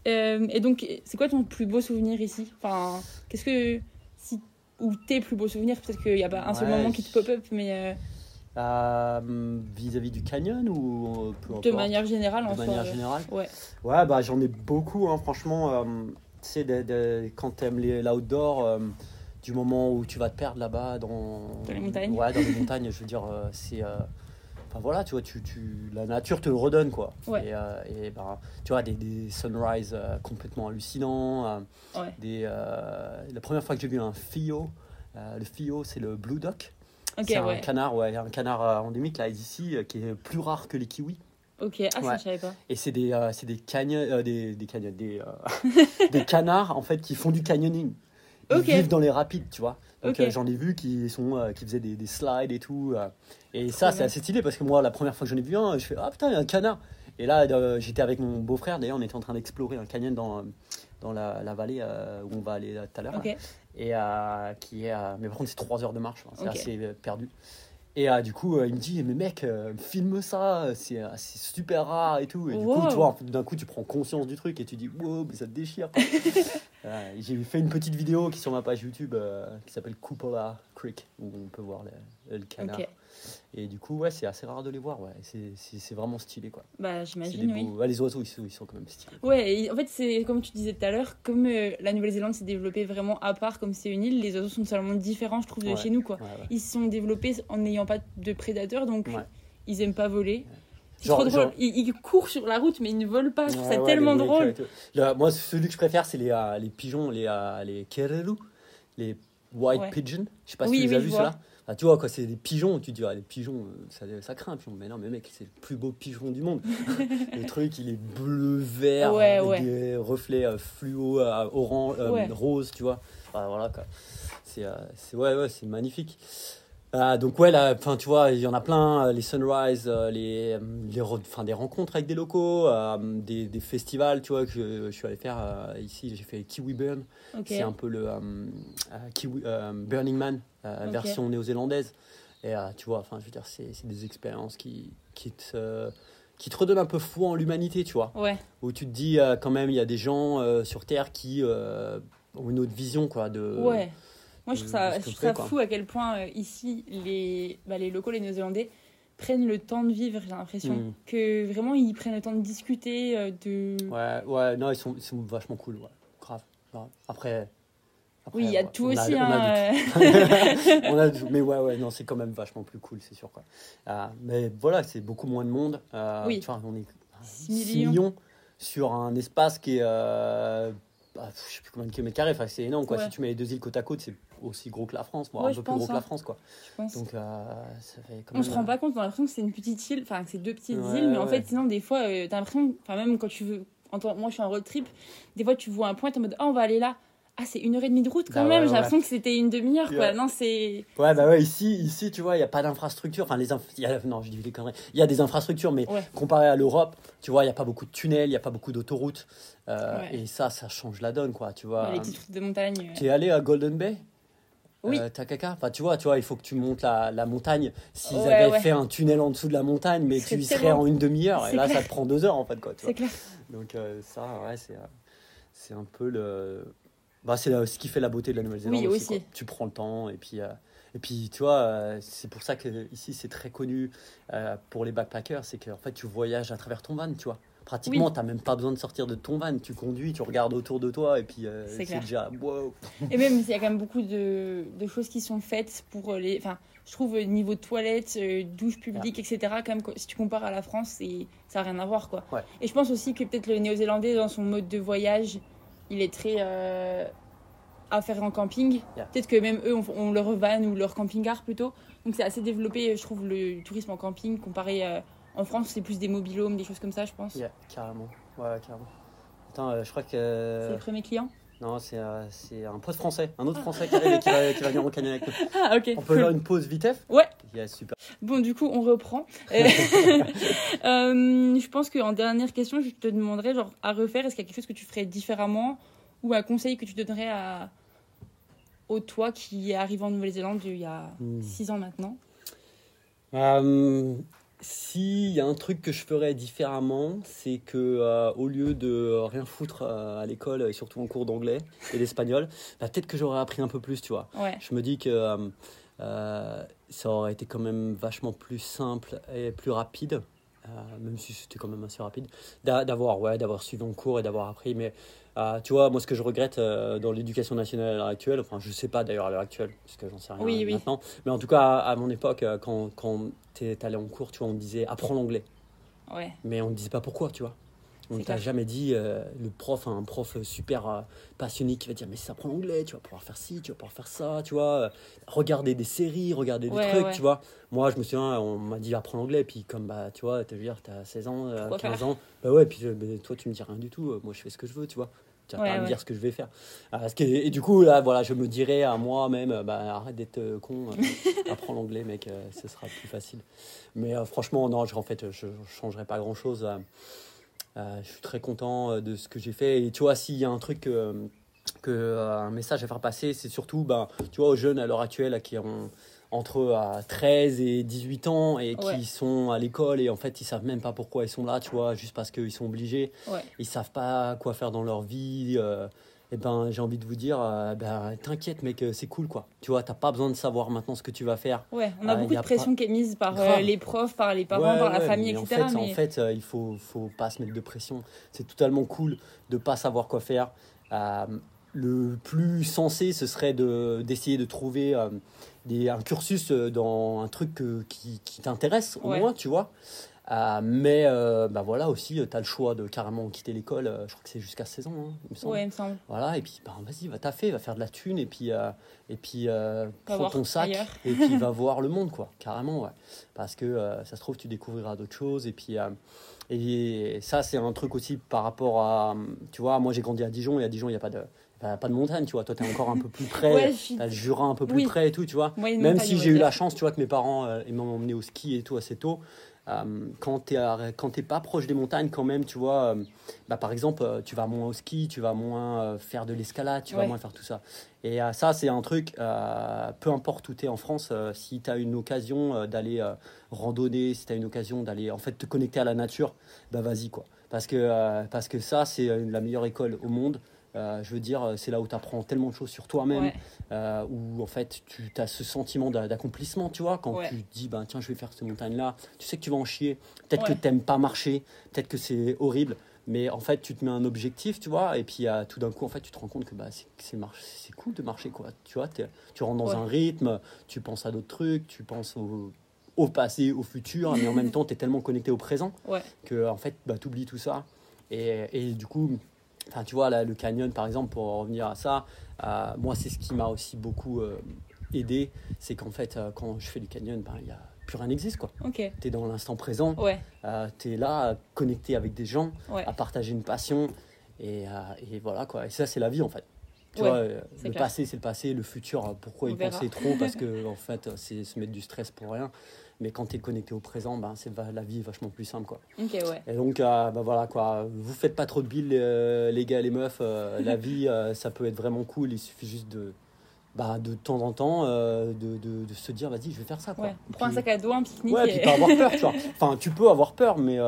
et donc, c'est quoi ton plus beau souvenir ici? Enfin, qu'est-ce que. Si, ou tes plus beaux souvenirs? Peut-être qu'il n'y a pas un seul moment qui te pop-up, mais. Euh, vis-à-vis du canyon ou De manière générale, de manière générale. Ouais. Ouais, bah j'en ai beaucoup, hein, franchement. Euh, tu sais, de, quand t'aimes l'outdoor, euh, du moment où tu vas te perdre là-bas dans, dans les montagnes. Ouais, dans les montagnes, je veux dire, c'est. Enfin voilà, tu vois, tu, tu, la nature te le redonne quoi. Ouais. Et, et bah, tu vois, des, des sunrises complètement hallucinants. ouais. des, la première fois que j'ai vu un fio, le fio c'est le blue duck c'est un canard, ouais, un canard euh, endémique là ici euh, qui est plus rare que les kiwis. Ok, ah ça je savais pas. Et c'est des, euh, des, canyon, des, des, des, des canards en fait qui font du canyoning. Ils vivent dans les rapides, tu vois. Donc j'en ai vu qui, sont, qui faisaient des, des slides et tout. et ça, c'est assez stylé parce que moi, la première fois que j'en ai vu un, je fais Ah putain, il y a un canard. Et là, j'étais avec mon beau-frère, d'ailleurs, on était en train d'explorer un canyon dans, dans la, la vallée où on va aller tout à l'heure. Ok et euh, qui est mais par contre c'est 3 heures de marche c'est assez euh, perdu. Et euh, du coup il me dit mais mec filme ça c'est super rare et tout. Et du coup tu vois d'un coup tu prends conscience du truc et tu dis wow mais ça te déchire j'ai fait une petite vidéo qui est sur ma page YouTube qui s'appelle Cupola Creek où on peut voir le, le canard et du coup, ouais, c'est assez rare de les voir. Ouais. C'est vraiment stylé. Quoi. Bah, j'imagine, oui. les oiseaux, ils sont, ils sont, quand même stylés. Ouais, en fait, c'est comme tu disais tout à l'heure, comme euh, la Nouvelle-Zélande s'est développée vraiment à part, comme c'est une île, les oiseaux sont totalement différents, je trouve, de chez nous. Quoi. Ils se sont développés en n'ayant pas de prédateurs, donc ils aiment pas voler. C'est trop drôle. Ils, courent sur la route, mais ils ne volent pas. Je trouve ça tellement drôle. moi, celui que je préfère, c'est les, euh, les pigeons, les, euh, les kereru, les white pigeons. Je sais pas si tu les as vus, ceux-là. Ah, tu vois, quoi, c'est des pigeons, tu dis, ah, les pigeons, euh, ça, ça craint un pigeon. Mais non, mais mec, c'est le plus beau pigeon du monde. le truc, il est bleu-vert, avec des reflets euh, fluo, euh, orange, rose, tu vois. voilà, quoi. C'est ouais, ouais, c'est magnifique. Ah, donc ouais, là, tu vois, il y en a plein, les sunrise, les, les enfin, des rencontres avec des locaux, des, des, festivals, tu vois, que je, suis allé faire ici, j'ai fait Kiwi Burn, c'est un peu le Kiwi, Burning Man, euh, version néo-zélandaise. Et euh, tu vois, enfin, je veux dire, c'est des expériences qui, qui te qui te redonnent un peu fou en l'humanité, tu vois. Ouais. Où tu te dis euh, quand même, il y a des gens sur Terre qui ont une autre vision, quoi. De, ouais. Moi, je trouve ça, je trouve ça fou à quel point ici, les, bah, les locaux, les Néo-Zélandais, prennent le temps de vivre, j'ai l'impression. Hmm. Que vraiment, ils prennent le temps de discuter, de... Ouais, ouais, non, ils sont, ils sont vachement cool, ouais. Grave. Après, oui, il y a tout aussi. On a, hein, mais ouais, ouais, non, c'est quand même vachement plus cool, c'est sûr. Quoi. Euh, mais voilà, c'est beaucoup moins de monde. Euh, oui. On est 6 millions. sur un espace qui est. Euh, bah, je sais plus combien de kilomètres carrés, enfin, c'est énorme quoi. Si tu mets les deux îles côte à côte, c'est aussi gros que la France, voire un peu plus gros que la hein. France quoi. Donc euh, ça fait On se rend pas compte, on a l'impression que c'est une petite île, enfin c'est deux petites îles, mais en fait sinon des fois tu t'as l'impression, enfin même quand tu veux, moi je suis en road trip, des fois tu vois un point, t'es en mode oh on va aller là, ah c'est une heure et demie de route quand bah même j'ai l'impression que c'était une demi-heure quoi. Non c'est ouais bah ouais ici ici tu vois il y a pas d'infrastructure. Enfin les y a, non je dis des conneries. Il y a des infrastructures mais comparé à l'Europe tu vois il y a pas beaucoup de tunnels il y a pas beaucoup d'autoroutes. Euh, et ça ça change la donne quoi tu vois. Les petites routes de montagne tu es allé à Golden Bay? Oui. Euh, Takaka, enfin, tu vois, tu vois, il faut que tu montes la, la montagne. S'ils avaient fait un tunnel en dessous de la montagne, mais tu y serais en une demi-heure, et là, ça te prend deux heures en fait, quoi. C'est clair. Donc euh, ça, ouais, c'est, c'est un peu le, bah, c'est ce qui fait la beauté de la Nouvelle-Zélande. Oui, aussi. Tu prends le temps et puis. Euh, et puis, tu vois, euh, c'est pour ça que ici c'est très connu euh, pour les backpackers, c'est qu'en fait tu voyages à travers ton van, tu vois. Pratiquement, tu n'as même pas besoin de sortir de ton van, tu conduis, tu regardes autour de toi et puis c'est déjà wow. Et même, il y a quand même beaucoup de, de, choses qui sont faites pour les. Enfin, je trouve niveau toilettes, douche publique, etc. Quand même, si tu compares à la France, ça n'a rien à voir, quoi. Et je pense aussi que peut-être le Néo-Zélandais, dans son mode de voyage, il est très euh, à faire en camping. Peut-être que même eux ont, leur van ou leur camping-car plutôt. Donc c'est assez développé, je trouve, le tourisme en camping comparé euh, en France, c'est plus des mobilhomes, des choses comme ça, je pense. Yeah, carrément. Ouais, carrément. Attends, euh, je crois que. C'est le premier client non, c'est un poste français, un autre français qui arrive et qui va, qui va venir avec nous. Ah, ok. On peut faire une pause vitef Ouais. Yeah, super. Bon, du coup, on reprend. je pense qu'en dernière question, je te demanderais, genre, à refaire, est-ce qu'il y a quelque chose que tu ferais différemment ou un conseil que tu donnerais à, au toi qui est arrivé en Nouvelle-Zélande il y a 6 hmm. ans maintenant? Euh, S'il y a un truc que je ferais différemment, c'est que euh, au lieu de rien foutre euh, à l'école, et surtout en cours d'anglais et d'espagnol, bah, peut-être que j'aurais appris un peu plus, tu vois. Je me dis que ça aurait été quand même vachement plus simple et plus rapide. Même si c'était quand même assez rapide, d'avoir ouais, d'avoir suivi en cours et d'avoir appris. Mais ah, tu vois, moi, ce que je regrette euh, dans l'éducation nationale à l'heure actuelle, enfin, je sais pas d'ailleurs à l'heure actuelle, parce que j'en sais rien maintenant, mais en tout cas, à, mon époque, euh, quand, quand tu es allé en cours, tu vois, on disait apprends l'anglais. Ouais. Mais on ne disait pas pourquoi, tu vois. On t'a jamais dit, euh, le prof, un prof super passionné qui va dire, mais si ça apprends l'anglais, tu vas pouvoir faire ci, tu vas pouvoir faire ça, tu vois. regarder des séries, regarder des trucs, tu vois. Moi, je me souviens, on m'a dit, apprends l'anglais, puis comme, bah, tu vois, tu as 16 ans, 15 ans, bah ouais, puis toi, tu me dis rien du tout, moi, je fais ce que je veux, tu vois tu vas pas me dire ce que je vais faire. Ah, et du coup, là, voilà, je me dirais à moi-même, bah, arrête d'être euh, con, euh, apprends l'anglais, mec, euh, ce sera plus facile. Mais franchement, non, je, en fait, je ne changerai pas grand-chose. Je suis très content de ce que j'ai fait. Et tu vois, s'il y a un truc, que, un message à faire passer, c'est surtout, bah, tu vois, aux jeunes à l'heure actuelle qui ont entre 13 et 18 ans et qui sont à l'école et en fait ils savent même pas pourquoi ils sont là, tu vois, juste parce qu'ils sont obligés. Ouais. Ils savent pas quoi faire dans leur vie. Euh, et ben j'ai envie de vous dire, euh, ben, t'inquiète mec, c'est cool quoi. Tu vois, t'as pas besoin de savoir maintenant ce que tu vas faire. Ouais, on a euh, beaucoup de pression qui est mise par les profs, par les parents, par la famille, etc. En fait, en fait il faut, faut pas se mettre de pression. C'est totalement cool de pas savoir quoi faire. le plus sensé, ce serait d'essayer de, trouver un cursus euh, dans un truc qui, qui t'intéresse au moins, tu vois. Euh, mais euh, bah voilà aussi, tu as le choix de carrément quitter l'école. je crois que c'est jusqu'à 16 ans, hein, il me semble. Ouais, il me semble. Voilà, et puis bah, vas-y, va taffer, va faire de la thune, et puis, et puis prends ton sac, et puis va voir le monde, quoi, carrément, ouais. Parce que ça se trouve, tu découvriras d'autres choses, et puis. et ça, c'est un truc aussi par rapport à. Tu vois, moi j'ai grandi à Dijon, et à Dijon, il n'y a pas de, pas de montagne, tu vois. Toi, tu es encore un peu plus près. ouais, tu as le Jura un peu plus près et tout, tu vois. Même si j'ai eu la chance, tu vois, que mes parents euh, m'ont emmené au ski et tout assez tôt. Euh, quand tu n'es pas proche des montagnes, quand même, tu vois, euh, bah, par exemple, euh, tu vas moins au ski, tu vas moins faire de l'escalade, tu vas moins faire tout ça. Et ça, c'est un truc, peu importe où tu es en France, si tu as une occasion d'aller randonner, si tu as une occasion d'aller en fait te connecter à la nature, bah vas-y quoi. Parce que, parce que ça, c'est la meilleure école au monde. Euh, je veux dire, c'est là où tu apprends tellement de choses sur toi-même, euh, où en fait tu as ce sentiment d'accomplissement, tu vois, quand tu te dis, ben, tiens, je vais faire cette montagne-là, tu sais que tu vas en chier, peut-être que tu n'aimes pas marcher, peut-être que c'est horrible, mais en fait tu te mets un objectif, tu vois, et puis euh, tout d'un coup, en fait, tu te rends compte que bah, c'est cool de marcher, quoi, tu vois, tu rentres dans un rythme, tu penses à d'autres trucs, tu penses au, au passé, au futur, mais en même temps, tu es tellement connecté au présent que en fait, bah, tu oublies tout ça. Et, et du coup, enfin, tu vois, là, le canyon, par exemple, pour revenir à ça, moi, c'est ce qui m'a aussi beaucoup aidé. C'est qu'en fait, quand je fais du canyon, ben, il y a plus rien n'existe quoi. Tu es dans l'instant présent, ouais. tu es là, connecté avec des gens, à partager une passion. Et, et, voilà quoi. Et ça, c'est la vie en fait. Tu vois, euh, le passé, c'est le passé, le futur, euh, pourquoi y penser trop? Parce que, en fait, euh, c'est se mettre du stress pour rien. Mais quand tu es connecté au présent, ben, c'est la vie est vachement plus simple. Quoi. ouais. Et donc, bah, voilà, quoi. vous faites pas trop de billes, les gars, les meufs. la vie, ça peut être vraiment cool. Il suffit juste de, bah, de temps en temps de, de, de, se dire vas-y je vais faire ça quoi. Ouais. Prends un sac à dos un pique-nique ouais et... puis pas avoir peur tu vois enfin tu peux avoir peur mais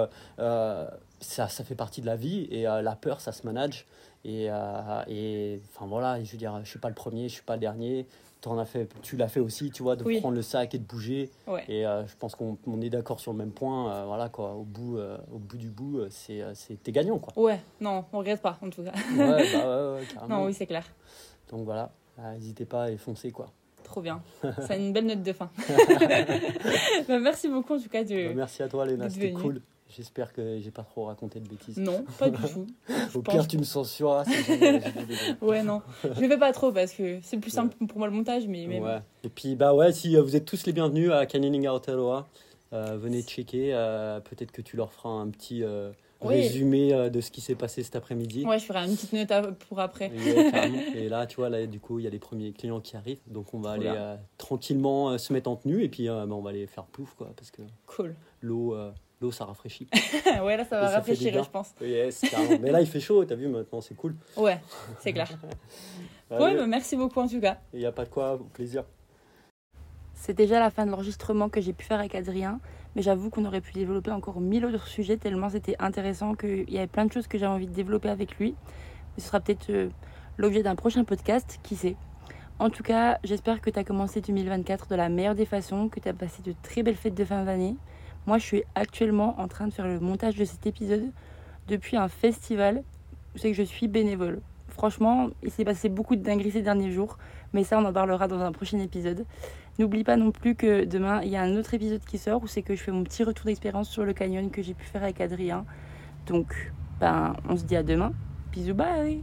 ça, ça fait partie de la vie et la peur ça se manage et, euh, et enfin voilà, je veux dire, je suis pas le premier, je suis pas le dernier. En as fait, tu l'as fait aussi, tu vois, de prendre le sac et de bouger. Et euh, je pense qu'on est d'accord sur le même point. Euh, voilà quoi, au bout, au bout du bout, c'est t'es gagnant quoi. Ouais, non, on regrette pas en tout cas. ouais, bah ouais, carrément. Non, oui, c'est clair. Donc voilà, n'hésitez pas à foncer quoi. Trop bien. C'est une belle note de fin. bah, merci beaucoup en tout cas de. Bah, merci à toi Léna, c'était cool. J'espère que j'ai pas trop raconté de bêtises. Non, pas du tout. Au pire, tu me censureras. ouais, non. Je le fais pas trop parce que c'est plus simple pour moi le montage. mais même... ouais. Et puis, bah ouais, si euh, vous êtes tous les bienvenus à Canyoning Aotearoa, euh, venez checker. Euh, peut-être que tu leur feras un petit résumé de ce qui s'est passé cet après-midi. Ouais, je ferai une petite note pour après. et là, tu vois, là, du coup, il y a les premiers clients qui arrivent. Donc, on va aller tranquillement se mettre en tenue et puis bah, on va aller faire plouf, quoi. Parce que cool. l'eau l'eau ça rafraîchit. ouais, là ça va rafraîchir, je pense. Yes, Mais là il fait chaud, t'as vu maintenant, c'est cool. Ouais, c'est clair. ouais, bah, merci beaucoup en tout cas. Il n'y a pas de quoi, au plaisir. C'est déjà la fin de l'enregistrement que j'ai pu faire avec Adrien, mais j'avoue qu'on aurait pu développer encore mille autres sujets tellement c'était intéressant qu'il y avait plein de choses que j'avais envie de développer avec lui. ce sera peut-être euh, l'objet d'un prochain podcast, qui sait. En tout cas, j'espère que tu as commencé 2024 de la meilleure des façons, que tu as passé de très belles fêtes de fin d'année moi, je suis actuellement en train de faire le montage de cet épisode depuis un festival c'est que je suis bénévole. Franchement, il s'est passé beaucoup de dingueries ces derniers jours, mais ça, on en parlera dans un prochain épisode. N'oublie pas non plus que demain, il y a un autre épisode qui sort où c'est que je fais mon petit retour d'expérience sur le canyon que j'ai pu faire avec Adrien. Donc, ben, on se dit à demain. Bisous, bye